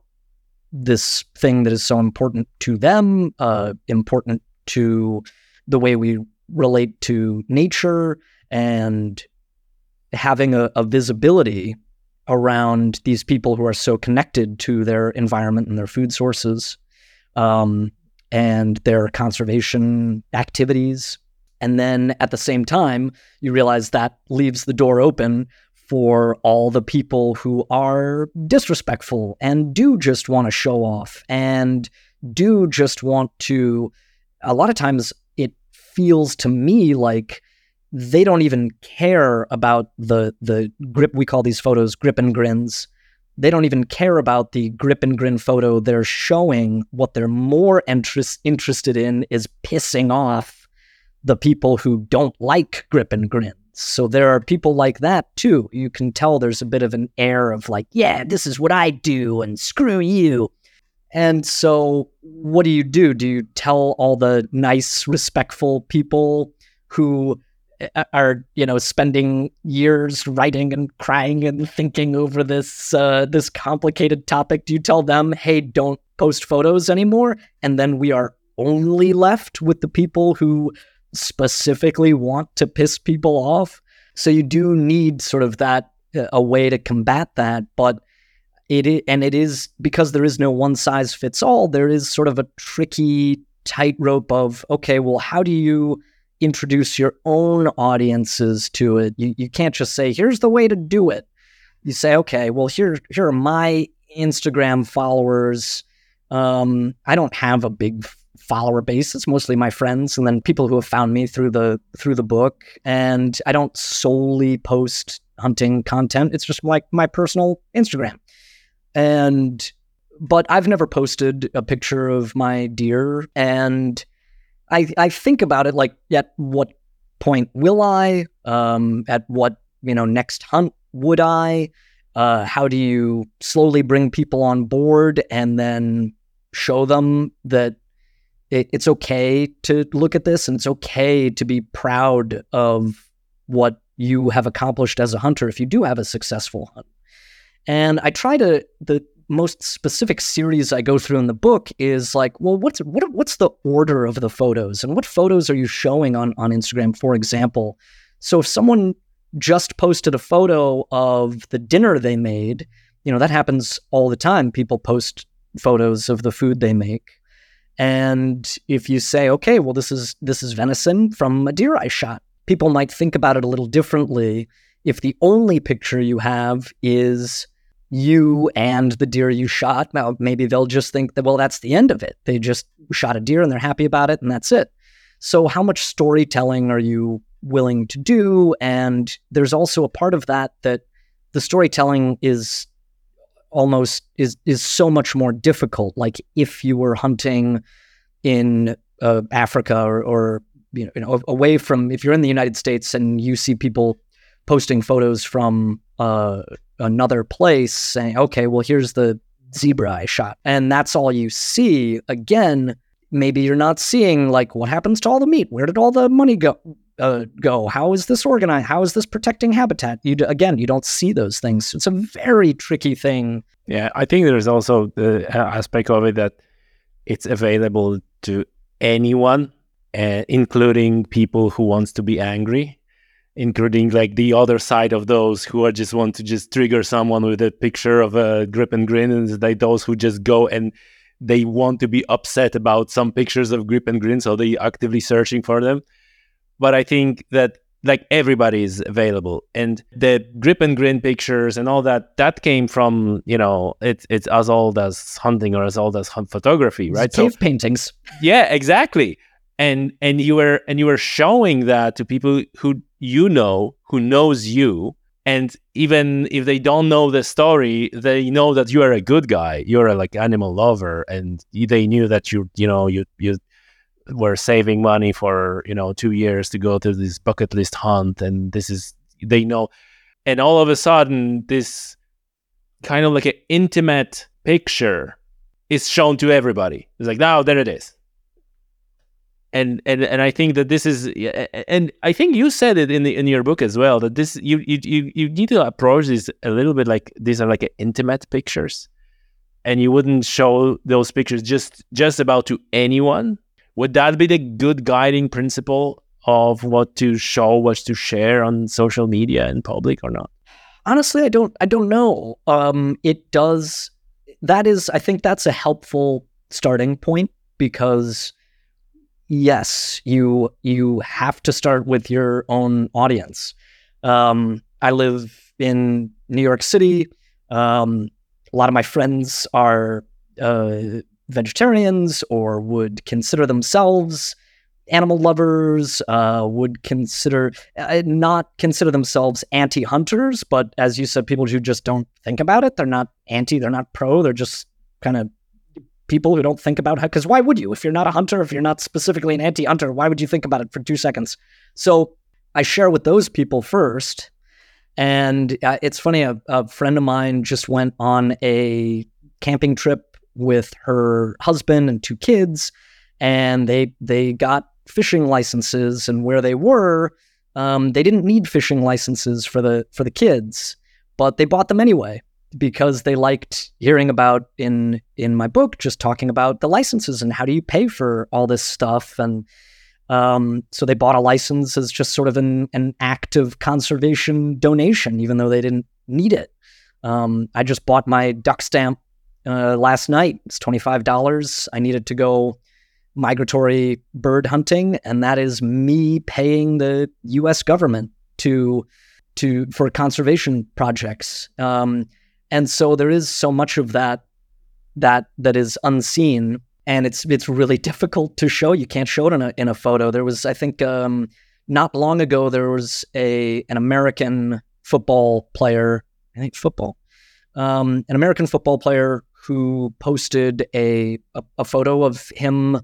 this thing that is so important to them, uh, important to the way we relate to nature, and having a, a visibility around these people who are so connected to their environment and their food sources um, and their conservation activities and then at the same time, you realize that leaves the door open for all the people who are disrespectful and do just want to show off and do just want to. A lot of times it feels to me like they don't even care about the the grip we call these photos grip and grins they don't even care about the grip and grin photo they're showing what they're more interest, interested in is pissing off the people who don't like grip and grins. So there are people like that too. You can tell there's a bit of an air of like, yeah, this is what I do and screw you. And so what do you do? Do you tell all the nice, respectful people who uh, are, you know, spending years writing and crying and thinking over this uh, this complicated topic? Do you tell them, "Hey, don't post photos anymore," and then we are only left with the people who specifically want to piss people off. So you do need sort of that uh, a way to combat that, but it and it is because there is no one size fits all. There is sort of a tricky tightrope of okay, well, how do you introduce your own audiences to it? You you can't just say here's the way to do it. You say okay, well here here are my Instagram followers. Um, I don't have a big follower base. It's mostly my friends and then people who have found me through the through the book. And I don't solely post hunting content. It's just like my personal Instagram. And but I've never posted a picture of my deer and I I think about it like at what point will I? Um, at what you know next hunt would I? Uh, how do you slowly bring people on board and then show them that it, it's okay to look at this and it's okay to be proud of what you have accomplished as a hunter if you do have a successful hunt. And I try to the most specific series I go through in the book is like, well, what's what, what's the order of the photos and what photos are you showing on on Instagram, for example? So if someone just posted a photo of the dinner they made, you know that happens all the time. People post photos of the food they make, and if you say, okay, well, this is this is venison from a deer I shot, people might think about it a little differently if the only picture you have is you and the deer you shot. Now, maybe they'll just think that, well, that's the end of it. They just shot a deer and they're happy about it and that's it. So, how much storytelling are you willing to do? And there's also a part of that that the storytelling is almost is is so much more difficult. Like if you were hunting in uh, Africa or, or you know away from if you're in the United States and you see people posting photos from uh, another place saying, okay, well, here's the zebra I shot. And that's all you see. Again, maybe you're not seeing like what happens to all the meat? Where did all the money go? Uh, go? How is this organized? How is this protecting habitat? You again, you don't see those things. It's a very tricky thing.
Yeah, I think there's also the aspect of it that it's available to anyone, uh, including people who wants to be angry including like the other side of those who are just want to just trigger someone with a picture of a grip and grin and like those who just go and they want to be upset about some pictures of grip and grin so they actively searching for them but i think that like everybody is available. And the grip and grin pictures and all that that came from you know it's it's as old as hunting or as old as hunt photography right?
Cave so, paintings.
Yeah exactly. And and you were and you were showing that to people who you know who knows you. And even if they don't know the story they know that you are a good guy. You're a like animal lover and they knew that you you know you you were saving money for you know two years to go to this bucket list hunt and this is they know and all of a sudden this kind of like an intimate picture is shown to everybody. It's like now there it is. And and and I think that this is and I think you said it in the in your book as well that this you you you need to approach this a little bit like these are like intimate pictures. And you wouldn't show those pictures just just about to anyone would that be the good guiding principle of what to show what to share on social media in public or not
honestly I don't I don't know um it does that is I think that's a helpful starting point because yes, you you have to start with your own audience. Um, I live in New York City. Um, a lot of my friends are uh, vegetarians or would consider themselves animal lovers. Uh, would consider uh, not consider themselves anti-hunters, but as you said, people who just don't think about it. They're not anti. They're not pro. They're just kind of people who don't think about how, because why would you? If you're not a hunter, if you're not specifically an anti hunter, why would you think about it for two seconds? So I share with those people first. And uh, it's funny, a, a friend of mine just went on a camping trip with her husband and two kids, and they they got fishing licenses. And where they were, um, they didn't need fishing licenses for the for the kids, but they bought them anyway because they liked hearing about in in my book just talking about the licenses and how do you pay for all this stuff and um, so they bought a license as just sort of an, an act of conservation donation even though they didn't need it um, i just bought my duck stamp uh, last night it's $25 i needed to go migratory bird hunting and that is me paying the us government to to for conservation projects um, and so there is so much of that that that is unseen and it's it's really (laughs) difficult to show. You can't show it in a in a photo. There was, I think, um, not long ago, there was a an American football player. I think football, um, an American football player who posted a, a a photo of him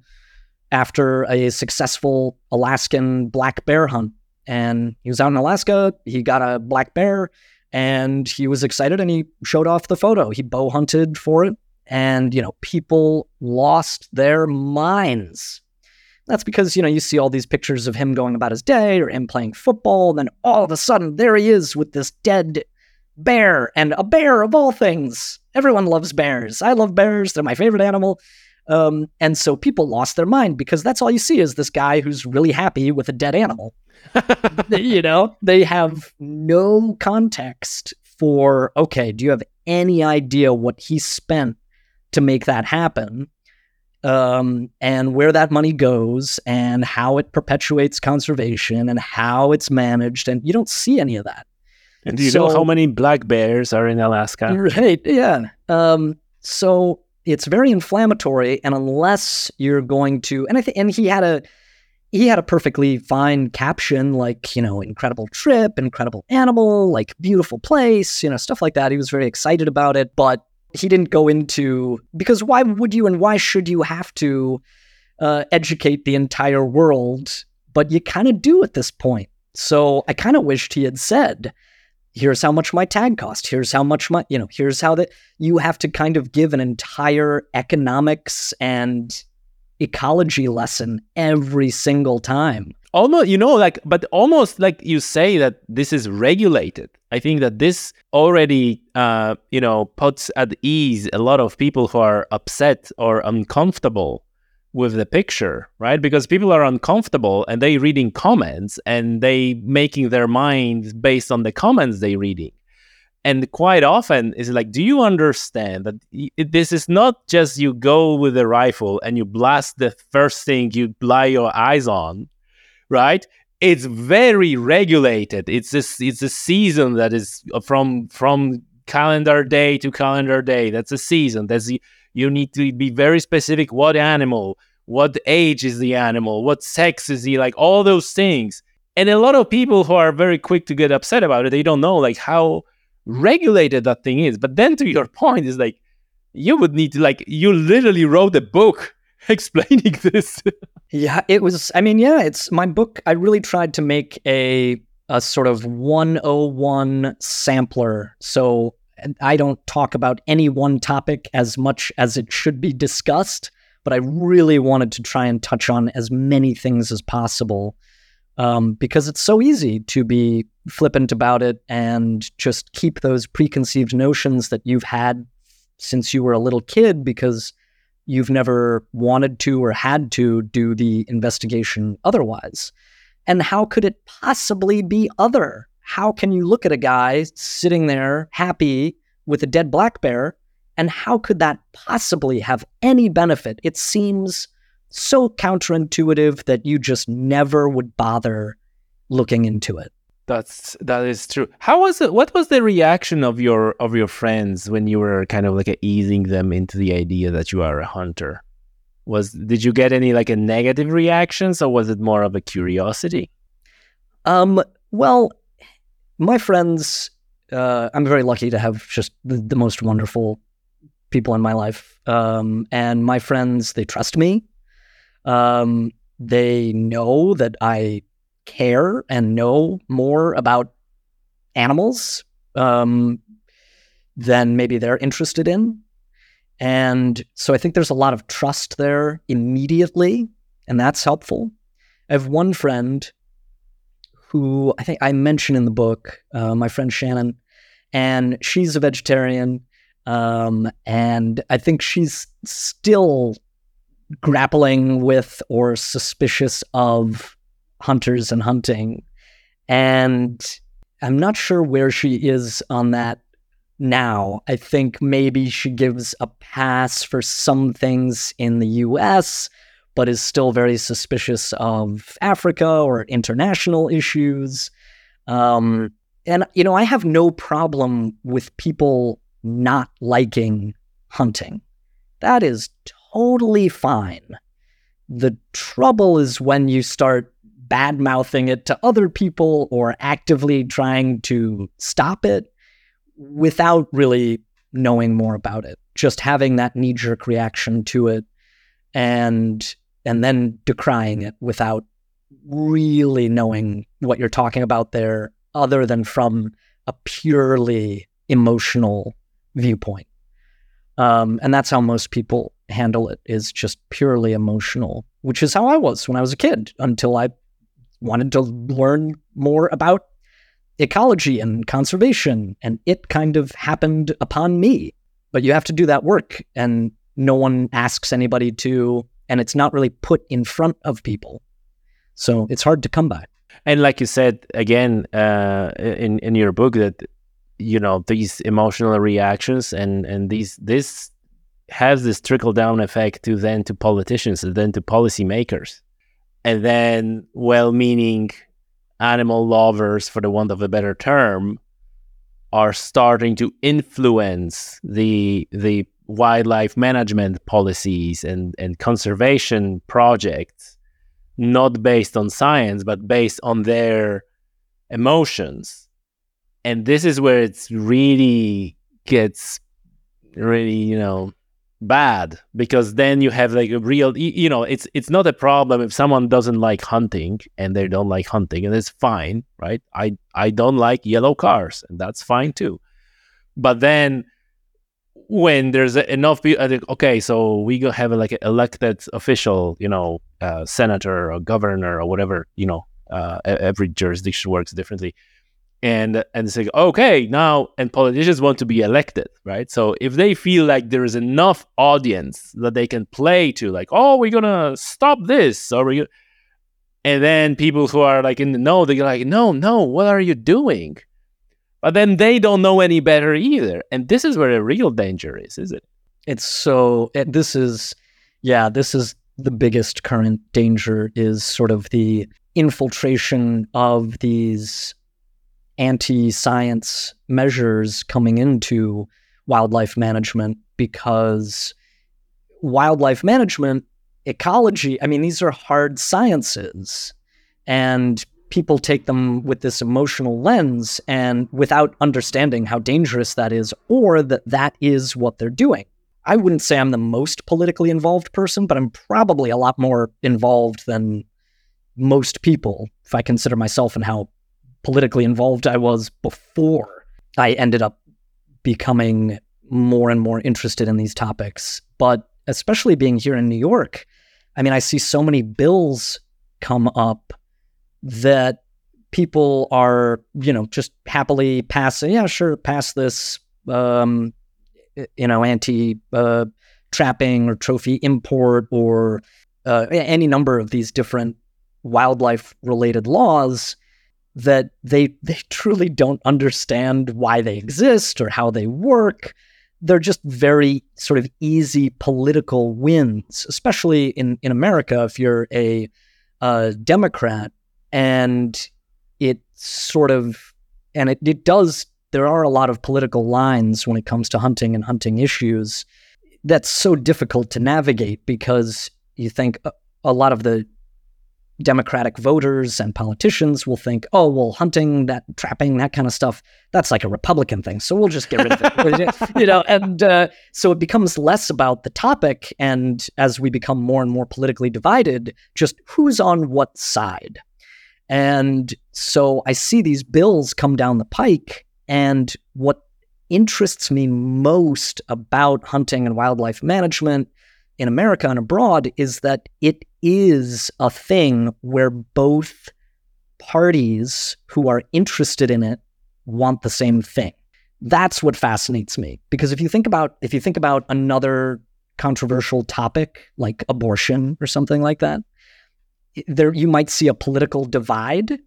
after a successful Alaskan black bear hunt. And he was out in Alaska. He got a black bear and he was excited and he showed off the photo. He bow hunted for it. And, you know, people lost their minds. That's because, you know, you see all these pictures of him going about his day or him playing football. And then all of a sudden, there he is with this dead bear and a bear of all things. Everyone loves bears. I love bears. They're my favorite animal. Um, and so people lost their mind because that's all you see is this guy who's really happy with a dead animal. (laughs) you know, they have no context for, okay, do you have any idea what he spent to make that happen? Um, and where that money goes and how it perpetuates conservation and how it's managed. And you don't see any of that.
And do you so, know how many black bears are in Alaska? (laughs)
Right. Yeah. Um, so it's very inflammatory, and unless you're going to, and I think, and he had a, he had a perfectly fine caption like you know incredible trip incredible animal like beautiful place you know stuff like that he was very excited about it but he didn't go into because why would you and why should you have to uh, educate the entire world but you kind of do at this point so i kind of wished he had said here's how much my tag cost. Here's how much my you know here's how that you have to kind of give an entire economics and ecology lesson every single time.
Almost you know like but almost like you say that this is regulated. I think that this already uh you know puts at ease a lot of people who are upset or uncomfortable with the picture, right? Because people are uncomfortable and they reading comments and they making their minds based on the comments they reading. And quite often is like, do you understand that this is not just you go with a rifle and you blast the first thing you lie your eyes on, right? It's very regulated. It's this it's a season that is from from calendar day to calendar day. That's a season. That's the you need to be very specific what animal, what age is the animal, what sex is he, like all those things. And a lot of people who are very quick to get upset about it, they don't know like how regulated that thing is. But then to your point is like you would need to like you literally wrote a book (laughs) explaining this. (laughs)
yeah, it was I mean, yeah, it's my book I really tried to make a a sort of 101 sampler. So I don't talk about any one topic as much as it should be discussed, but I really wanted to try and touch on as many things as possible um, because it's so easy to be flippant about it and just keep those preconceived notions that you've had since you were a little kid because you've never wanted to or had to do the investigation otherwise. And how could it possibly be other? How can you look at a guy sitting there happy with a dead black bear? And how could that possibly have any benefit? It seems so counterintuitive that you just never would bother looking into it.
That's that is true. How was it? What was the reaction of your of your friends when you were kind of like easing them into the idea that you are a hunter? Was did you get any like a negative reactions, or was it more of a curiosity?
Um. Well, my friends uh, I'm very lucky to have just the, the, most wonderful people in my life. Um, and my friends, they trust me. Um, they know that I care and know more about animals um, than maybe they're interested in. And so I think there's a lot of trust there immediately, and that's helpful. I have one friend who I think I mention in the book, uh, my friend Shannon, and she's a vegetarian. Um, and I think she's still grappling with or suspicious of hunters and hunting. And I'm not sure where she is on that now. I think maybe she gives a pass for some things in the US, but is still very suspicious of Africa or international issues. Um, and, you know, I have no problem with people not liking hunting. That is totally fine. The trouble is when you start bad mouthing it to other people or actively trying to stop it without really knowing more about it. Just having that knee jerk reaction to it and and then decrying it without really knowing what you're talking about there other than from a purely emotional viewpoint. Um, and that's how most people handle it is just purely emotional, which is how I was when I was a kid until I wanted to learn more about ecology and conservation. And it kind of happened upon me. But you have to do that work, and no one asks anybody to, and it's not really put in front of people. So it's hard to come by.
And like you said again uh, in in your book, that you know these emotional reactions and and these this has this trickle down effect to then to politicians and then to policymakers and then well-meaning animal lovers for the want of a better term are starting to influence the the wildlife management policies and and conservation projects not based on science but based on their emotions. And this is where it's really gets really you know bad because then you have like a real you know it's it's not a problem if someone doesn't like hunting and they don't like hunting and it's fine right? I i don't like yellow cars and that's fine too. But then when there's enough people okay so we go have like an elected official you know uh, senator or governor or whatever you know uh, every jurisdiction works differently. And and say okay now and politicians want to be elected right? So if they feel like there is enough audience that they can play to like oh we're gonna stop this or we and then people who are like in the know they're like no no what are you doing but then they don't know any better either and this is where the real danger is is it
it's so it, this is yeah this is the biggest current danger is sort of the infiltration of these anti science measures coming into wildlife management because wildlife management, ecology, I mean, these are hard sciences. And people take them with this emotional lens and without understanding how dangerous that is or that that is what they're doing. I wouldn't say I'm the most politically involved person, but I'm probably a lot more involved than most people if I consider myself and how politically involved I was before I ended up becoming more and more interested in these topics. But especially being here in New York, I mean, I see so many bills come up that people are, you know, just happily passing, yeah, sure, pass this, um, you know, anti uh, trapping or trophy import or uh, any number of these different wildlife related laws that they they truly don't understand why they exist or how they work. They're just very sort of easy political wins, especially in in America. If you're a, a Democrat, and it sort of and it, it does there are a lot of political lines when it comes to hunting and hunting issues that's so difficult to navigate because you think a, a lot of the Democratic voters and politicians will think, oh, well, hunting, that trapping, that kind of stuff, that's like a Republican thing. So we'll just get rid of it. (laughs) (laughs) you know, and uh, so it becomes less about the topic. And as we become more and more politically divided, just who's on what side. And so I see these bills come down the pike. And what interests me most about hunting and wildlife management in America and abroad is that it is a thing where both parties who are interested in it want the same thing. That's what fascinates me because if you think about if you think about another controversial topic like abortion or something like that, there you might see a political divide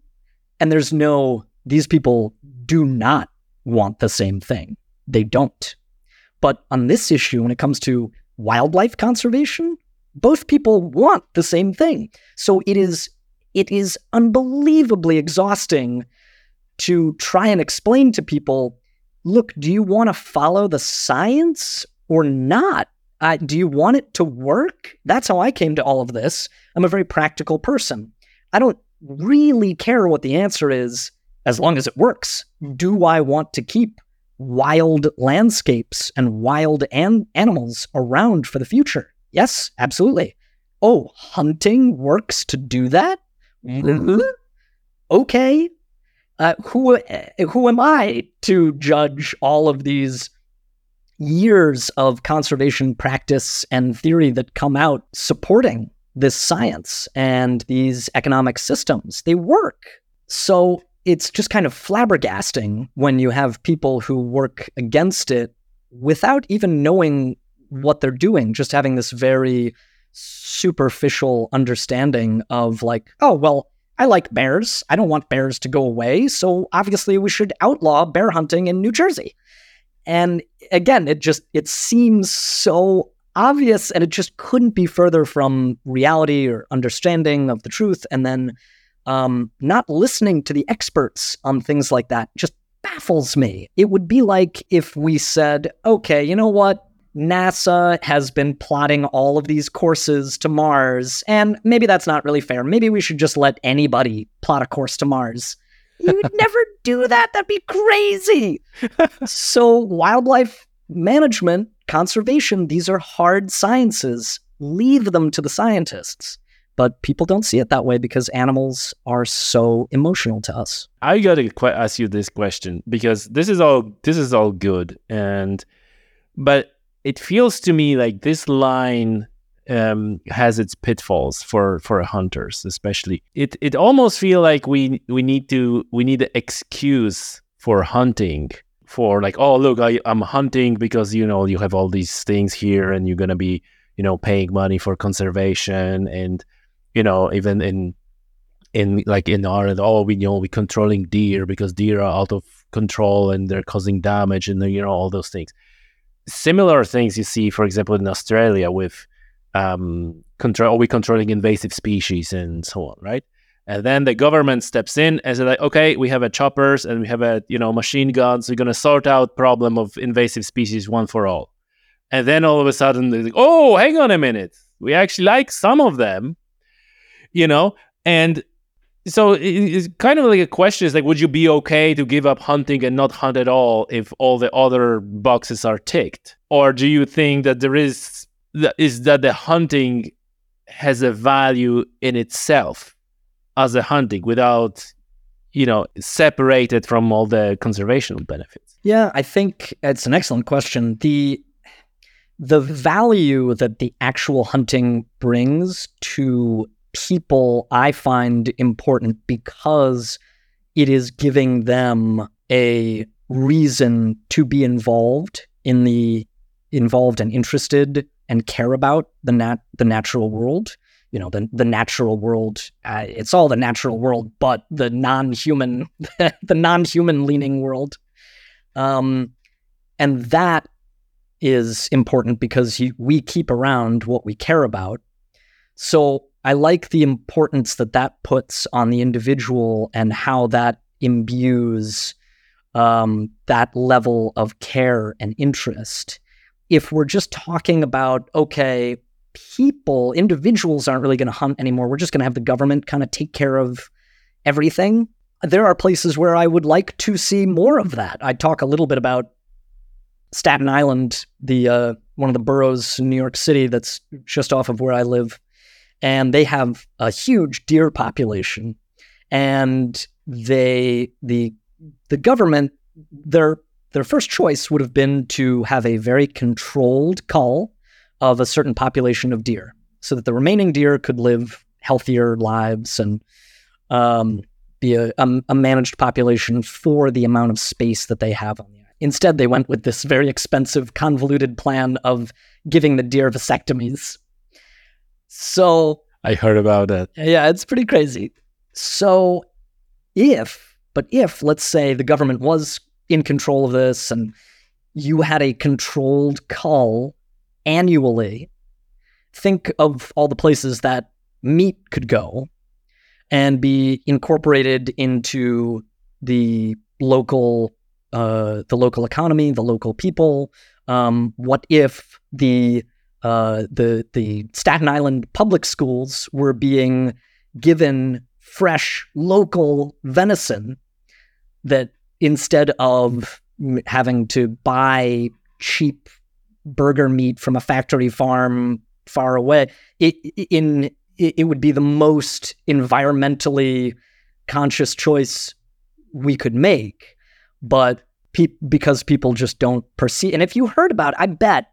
and there's no these people do not want the same thing. They don't. But on this issue when it comes to wildlife conservation, both people want the same thing. So it is it is unbelievably exhausting to try and explain to people, look, do you want to follow the science or not? Uh, do you want it to work? That's how I came to all of this. I'm a very practical person. I don't really care what the answer is as long as it works. Do I want to keep wild landscapes and wild an- animals around for the future? Yes, absolutely. Oh, hunting works to do that? Okay. Uh, who who am I to judge all of these years of conservation practice and theory that come out supporting this science and these economic systems. They work. So it's just kind of flabbergasting when you have people who work against it without even knowing what they're doing, just having this very superficial understanding of like, oh, well, I like bears. I don't want bears to go away. So obviously we should outlaw bear hunting in New Jersey. And again, it just it seems so obvious and it just couldn't be further from reality or understanding of the truth. And then um, not listening to the experts on things like that just baffles me. It would be like if we said, okay, you know what? NASA has been plotting all of these courses to Mars, and maybe that's not really fair. Maybe we should just let anybody plot a course to Mars. You'd never do that. That'd be crazy. so, wildlife management, conservation, these are hard sciences. Leave them to the scientists. But people don't see it that way because animals are so emotional to us.
I gotta qu- ask you this question because this is all this is all good, and but it feels to me like this line um, has its pitfalls for for hunters, especially. It it almost feel like we we need to we need an excuse for hunting for like oh look I, I'm hunting because you know you have all these things here and you're gonna be you know paying money for conservation and you know even in in like in Ireland oh we you know we're controlling deer because deer are out of control and they're causing damage and you know all those things similar things you see for example in Australia with um, control, are we controlling invasive species and so on, right? And then the government steps in and says, like, okay, we have a choppers and we have a you know machine guns. We're gonna sort out problem of invasive species one for all. And then all of a sudden, they're like, oh, hang on a minute, we actually like some of them, you know. And so it's kind of like a question: is like, would you be okay to give up hunting and not hunt at all if all the other boxes are ticked, or do you think that there is is that the hunting has a value in itself as a hunting without you know separated from all the conservation benefits.
Yeah i think it's an excellent question. The the value that the actual hunting brings to people i find important because it is giving them a reason to be involved in the involved and interested and care about the nat the natural world you know the the natural world uh, it's all the natural world but the non-human (laughs) the non-human leaning world. Um and that is important because we keep around what we care about. So i like the importance that that puts on the individual and how that imbues um, that level of care and interest if we're just talking about, okay, people, individuals aren't really going to hunt anymore, we're just going to have the government kind of take care of everything. There are places where I would like to see more of that. I talk a little bit about Staten Island, the uh, one of the boroughs in New York City that's just off of where I live, and they have a huge deer population, and they the the government their their first choice would have been to have a very controlled cull of a certain population of deer so that the remaining deer could live healthier lives and um, be a, a, a, managed population for the amount of space that they have on the island. Instead, they went with this very expensive, convoluted plan of giving the deer vasectomies. So
I heard about that.
Yeah, it's pretty crazy. So if, but if, let's say the government was in control of this and you had a controlled cull annually, think of all the places that meat could go and be incorporated into the local uh, the local economy, the local people. Um, what if the uh, the the Staten Island public schools were being given fresh local venison that instead of having to buy cheap burger meat from a factory farm far away, it, in it, would be the most environmentally conscious choice we could make. But pe- because people just don't perceive, and if you heard about, I bet,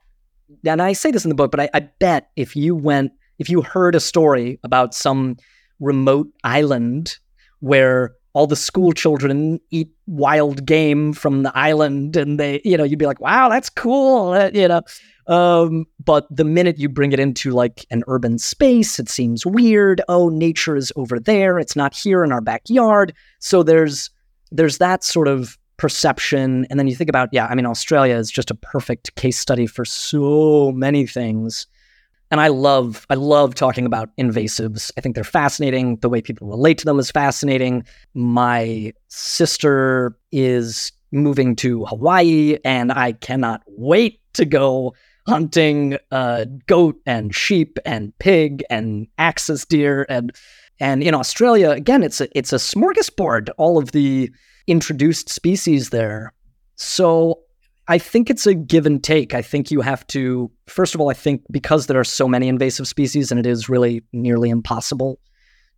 and I say this in the book, but I, I bet if you went, if you heard a story about some remote island where all the school children eat wild game from the island and they you know you'd be like wow that's cool uh, you know. Um, but the minute you bring it into like an urban space it seems weird. Oh nature is over there. It's not here in our backyard. So there's there's that sort of perception. And then you think about yeah i mean australia is just a perfect case study for so many things and I love I love talking about invasives. I think they're fascinating. The way people relate to them is fascinating. My sister is moving to Hawaii, and I cannot wait to go hunting uh, goat and sheep and pig and axis deer and and in Australia again it's a it's a smorgasbord all of the introduced species there. So I think it's a give and take. I think you have to, first of all, I think because there are so many invasive species and it is really nearly impossible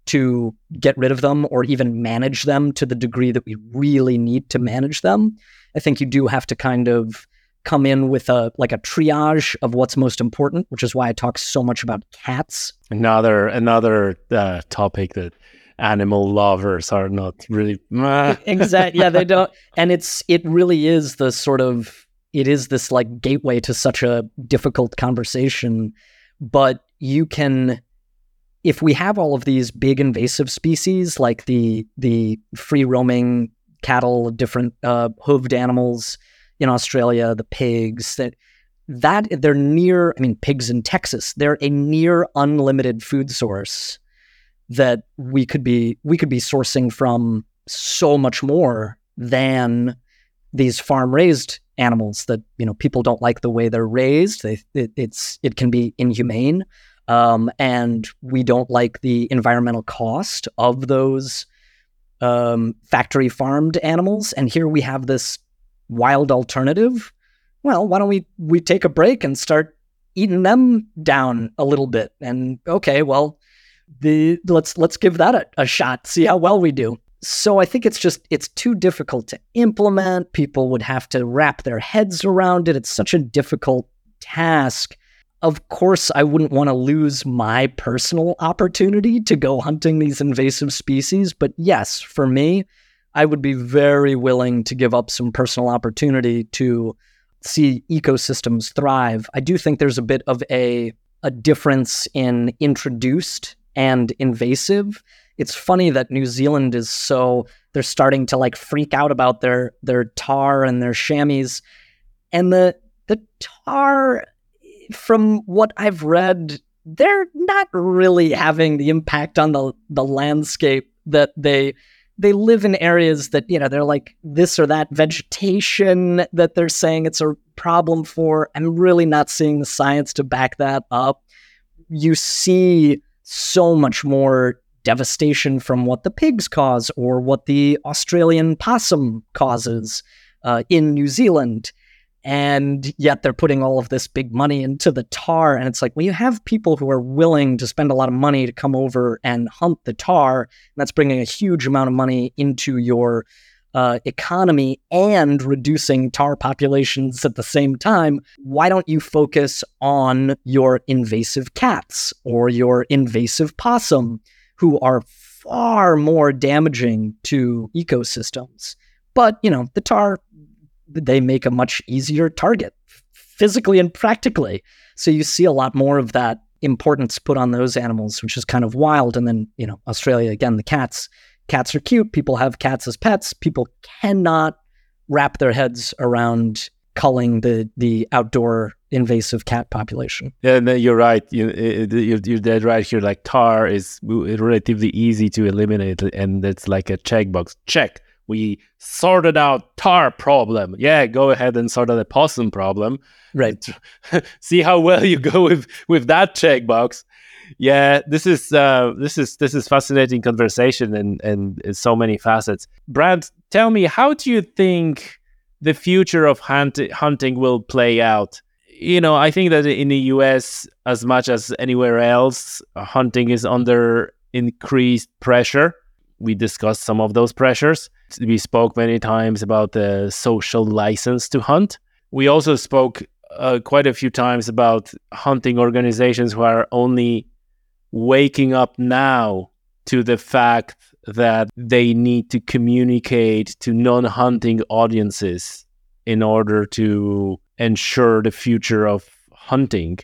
to get rid of them or even manage them to the degree that we really need to manage them, I think you do have to kind of come in with a like a triage of what's most important, which is why I talk so much about cats.
Another another uh, topic that animal lovers are not really
exactly yeah they don't and it's it really is the sort of it is this like gateway to such a difficult conversation but you can if we have all of these big invasive species like the the free roaming cattle different uh, hooved animals in Australia the pigs that that they're near I mean pigs in Texas they're a near unlimited food source that we could be we could be sourcing from so much more than these farm raised animals that you know people don't like the way they're raised. They it, it's it can be inhumane. Um, and we don't like the environmental cost of those um, factory farmed animals. And here we have this wild alternative. Well why don't we we take a break and start eating them down a little bit? And okay well the let's let's give that a, a shot, see how well we do. So I think it's just it's too difficult to implement. People would have to wrap their heads around it. It's such a difficult task. Of course, I wouldn't want to lose my personal opportunity to go hunting these invasive species, but yes, for me, I would be very willing to give up some personal opportunity to see ecosystems thrive. I do think there's a bit of a a difference in introduced and invasive. It's funny that New Zealand is so they're starting to like freak out about their their tahr and their chamois. And the the tahr from what I've read, they're not really having the impact on the the landscape that they they live in areas that you know they're like this or that vegetation that they're saying it's a problem for i'm really not seeing the science to back that up you see so much more devastation from what the pigs cause or what the Australian possum causes uh, in New Zealand. And yet they're putting all of this big money into the tahr. And it's like, well, you have people who are willing to spend a lot of money to come over and hunt the tahr. And that's bringing a huge amount of money into your uh, economy and reducing tahr populations at the same time, why don't you focus on your invasive cats or your invasive possum, who are far more damaging to ecosystems? But, you know, the tahr, they make a much easier target physically and practically. So you see a lot more of that importance put on those animals, which is kind of wild. And then, you know, Australia, again, the cats cats are cute. People have cats as pets. People cannot wrap their heads around culling the the outdoor invasive cat population.
Yeah, no, you're right. You, you're, you're dead right here. Like tahr is relatively easy to eliminate, and it's like a checkbox. Check. We sorted out tahr problem. Yeah, go ahead and sort out the possum problem.
Right. (laughs)
See how well you go with with that checkbox. Yeah, this is uh, this is this is fascinating conversation and and so many facets. Brant, tell me, how do you think the future of hunt- hunting will play out? You know, I think that in the US, as much as anywhere else, hunting is under increased pressure. We discussed some of those pressures. We spoke many times about the social license to hunt. We also spoke uh, quite a few times about hunting organizations who are only waking up now to the fact that they need to communicate to non hunting audiences in order to ensure the future of hunting.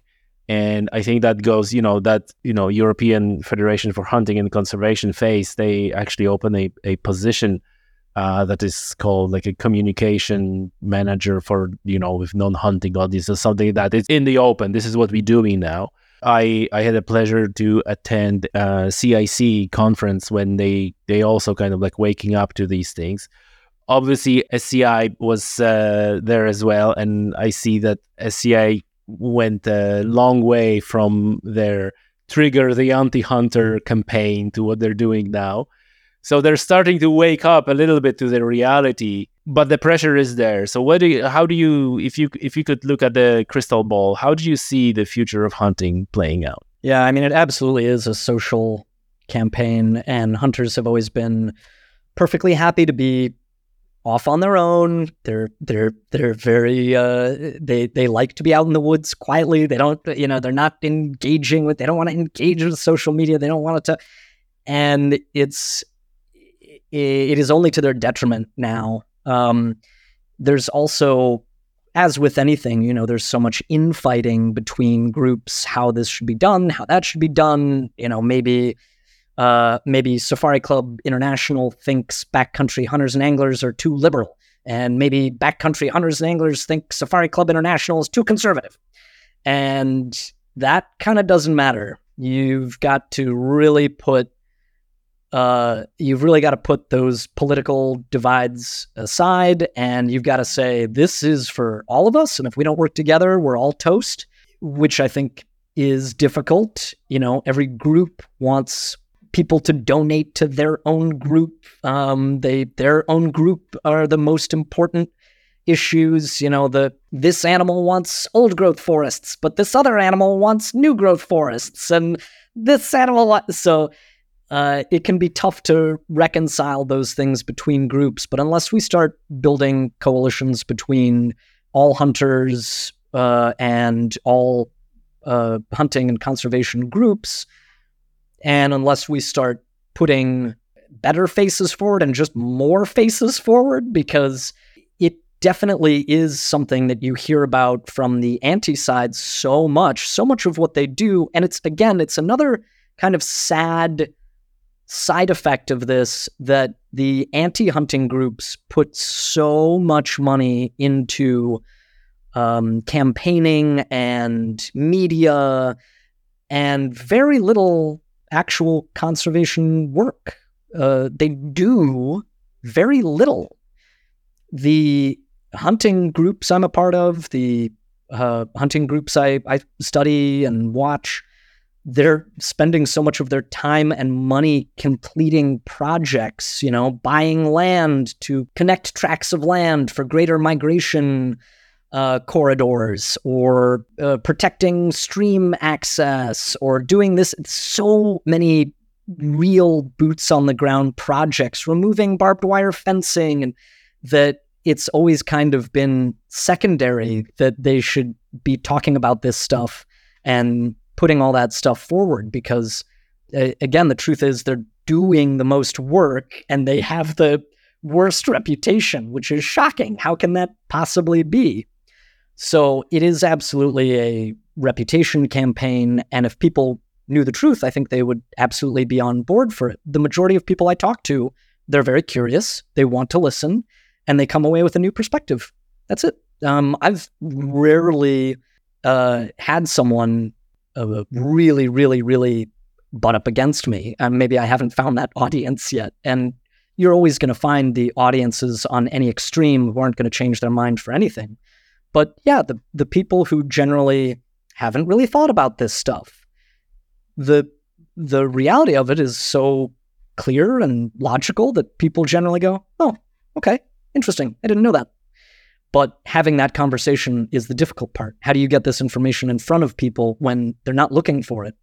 And I think that goes, you know, that, you know, European Federation for Hunting and Conservation FACE, they actually open a, a position uh, that is called like a communication manager for, you know, with non hunting audiences, something that is in the open. This is what we're doing now. I I had a pleasure to attend a CIC conference when they they also kind of like waking up to these things. Obviously, SCI was uh, there as well, and I see that SCI went a long way from their trigger the anti-hunter campaign to what they're doing now. So they're starting to wake up a little bit to the reality, but the pressure is there. So what do you, how do you if you if you could look at the crystal ball, how do you see the future of hunting playing out?
Yeah, I mean it absolutely is a social campaign and hunters have always been perfectly happy to be off on their own. They're they're they're very uh, they they like to be out in the woods quietly. They don't you know they're not engaging with. They don't want to engage with social media. They don't want it to, and it's it is only to their detriment now. Um, there's also, as with anything, you know, there's so much infighting between groups, how this should be done, how that should be done. You know, maybe, uh, maybe Safari Club International thinks backcountry hunters and anglers are too liberal, and maybe backcountry hunters and anglers think Safari Club International is too conservative, and that kind of doesn't matter. You've got to really put uh, you've really got to put those political divides aside and you've got to say, this is for all of us. And if we don't work together, we're all toast, which I think is difficult. You know, every group wants people to donate to their own group. Um, they their own group are the most important issues. You know, the this animal wants old growth forests, but this other animal wants new growth forests, and this animal so uh, it can be tough to reconcile those things between groups. But unless we start building coalitions between all hunters uh, and all uh, hunting and conservation groups, and unless we start putting better faces forward and just more faces forward, because it definitely is something that you hear about from the anti side so much, so much of what they do. And it's, again, it's another kind of sad side effect of this that the anti hunting groups put so much money into um, campaigning and media and very little actual conservation work. Uh, they do very little. The hunting groups I'm a part of, the uh, hunting groups I, I study and watch, they're spending so much of their time and money completing projects, you know, buying land to connect tracts of land for greater migration uh, corridors or uh, protecting stream access or doing this. So many real boots on the ground projects, removing barbed wire fencing, and that it's always kind of been secondary that they should be talking about this stuff and putting all that stuff forward because uh, again the truth is they're doing the most work and they have the worst reputation which is shocking. How can that possibly be? So it is absolutely a reputation campaign and if people knew the truth i think they would absolutely be on board for it. The majority of people i talk to they're very curious they want to listen and they come away with a new perspective. That's it. Um, i've rarely uh, had someone uh, really, really, really butt up against me. And maybe I haven't found that (laughs) audience yet. And you're always going to find the audiences on any extreme who aren't going to change their mind for anything. But yeah, the the people who generally haven't really thought about this stuff. The the reality of it is so clear and logical that people generally go, "Oh, okay, interesting. I didn't know that." But having that conversation is the difficult part. How do you get this information in front of people when they're not looking for it?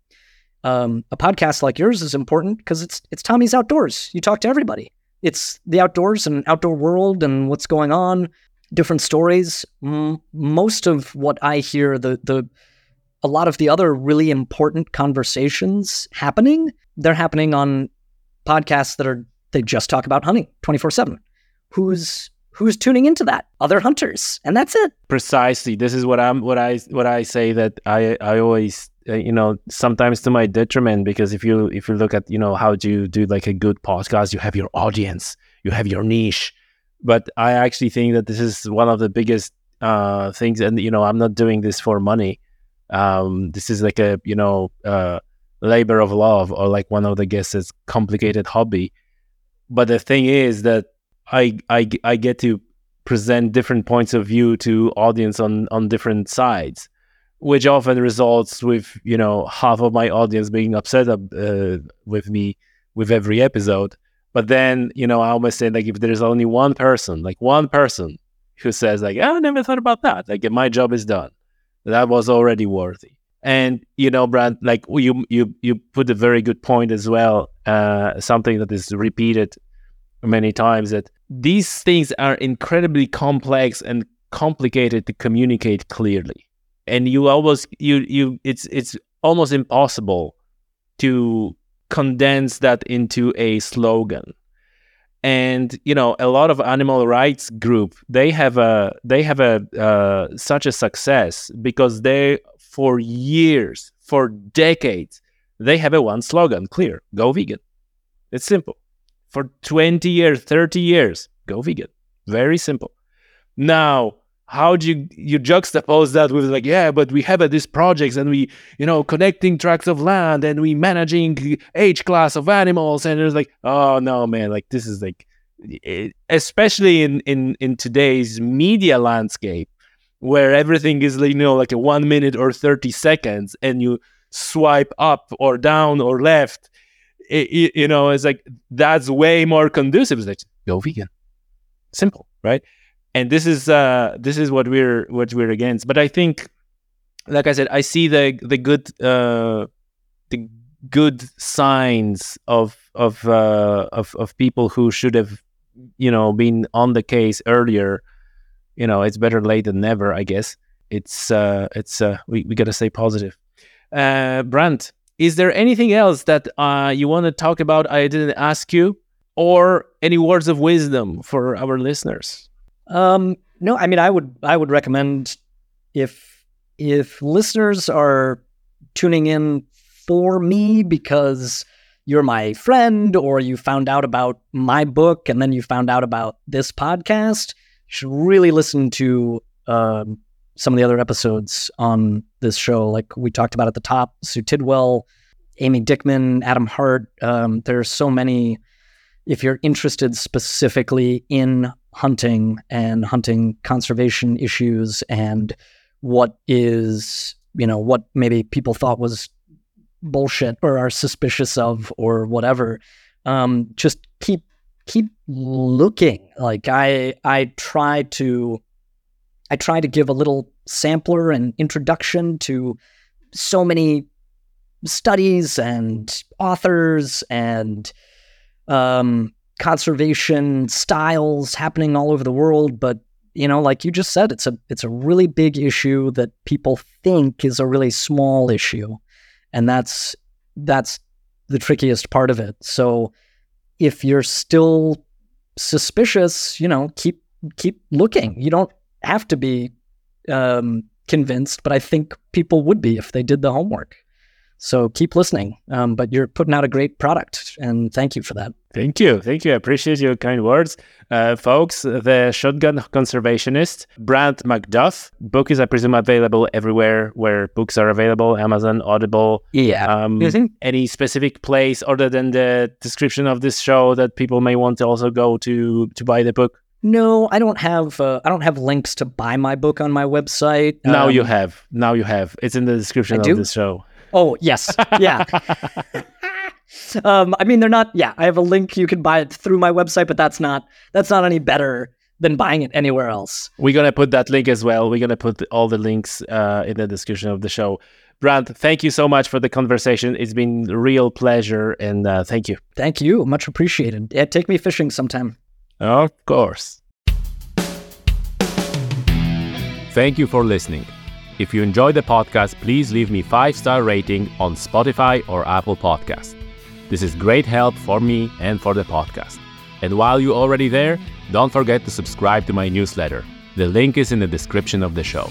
Um, a podcast like yours is important because it's it's Tommy's Outdoors. You talk to everybody. It's the outdoors and outdoor world and what's going on, different stories. M- most of what I hear, the the a lot of the other really important conversations happening, they're happening on podcasts that are they just talk about hunting 24/7. Who's who's tuning into that? Other hunters. And that's it.
Precisely. This is what i'm what i what i say that i i always uh, you know sometimes to my detriment because if you if you look at you know how do you do like a good podcast you have your audience you have your niche. But i actually think that this is one of the biggest uh things and you know i'm not doing this for money. Um this is like a you know uh labor of love or like one of the guests complicated hobby. But the thing is that I, I, I get to present different points of view to audience on, on different sides, which often results with, you know, half of my audience being upset uh, with me with every episode. But then, you know, I almost say like if there's only one person, like one person who says like, oh, I never thought about that. Like my job is done. That was already worthy. And you know, Brant, like you you you put a very good point as well. Uh, something that is repeated many times that these things are incredibly complex and complicated to communicate clearly. And you almost you you it's it's almost impossible to condense that into a slogan. And you know a lot of animal rights group they have a they have a uh, such a success because they for years for decades they have a one slogan clear go vegan. It's simple for 20 years, 30 years, go vegan. Very simple. Now, how do you you juxtapose that with like, yeah, but we have uh, these projects and we, you know, connecting tracts of land and we managing age class of animals and it's like, oh no, man, like this is like, especially in in in today's media landscape where everything is like you know like a one minute or 30 seconds and you swipe up or down or left it, you know, it's like that's way more conducive. It's like go vegan, simple, right? And this is uh, this is what we're what we're against. But I think, like I said, I see the the good uh, the good signs of of uh, of of people who should have you know been on the case earlier. You know, it's better late than never. I guess it's uh, it's uh, we we gotta stay positive. Uh, Brant, is there anything else that uh, you want to talk about I didn't ask you, or any words of wisdom for our listeners?
Um, no, I mean, I would I would recommend if if listeners are tuning in for me because you're my friend or you found out about my book and then you found out about this podcast, you should really listen to um, some of the other episodes on this show. Like we talked about at the top, Sue Tidwell, Amy Dickman, Adam Hart. Um, there are so many. If you're interested specifically in hunting and hunting conservation issues and what is, you know, what maybe people thought was bullshit or are suspicious of or whatever, um, just keep keep looking. Like I I try to I try to give a little sampler and introduction to so many studies and authors and um, conservation styles happening all over the world. But you know, like you just said, it's a it's a really big issue that people think is a really small issue, and that's that's the trickiest part of it. So if you're still suspicious, you know, keep keep looking. You don't have to be um, convinced, but I think people would be if they did the homework. So keep listening. Um, but you're putting out a great product, and thank you for that.
Thank you. Thank you. I appreciate your kind words. Uh, folks, The Shotgun Conservationist, Brant MacDuff. Book is, I presume, available everywhere where books are available Amazon, Audible.
Yeah.
Um,
Mhm.
Any specific place other than the description of this show that people may want to also go to to buy the book?
No, I don't have. Uh, I don't have links to buy my book on my website.
now you
Um,
have. Now you have. It's in the description
I
of
do?
this show.
Oh yes, yeah. (laughs) um, I mean, they're not. Yeah, I have a link. You can buy it through my website, but that's not. That's not any better than buying it anywhere else.
We're gonna put that link as well. We're gonna put all the links uh, in the description of the show. Brant, thank you so much for the conversation. It's been a real pleasure, and uh, thank you.
Thank you. Much appreciated. Yeah, take me fishing sometime.
Of course. Thank you for listening. If you enjoyed the podcast, please leave me 5-star rating on Spotify or Apple Podcast. This is great help for me and for the podcast. And while you're already there, don't forget to subscribe to my newsletter. The link is in the description of the show.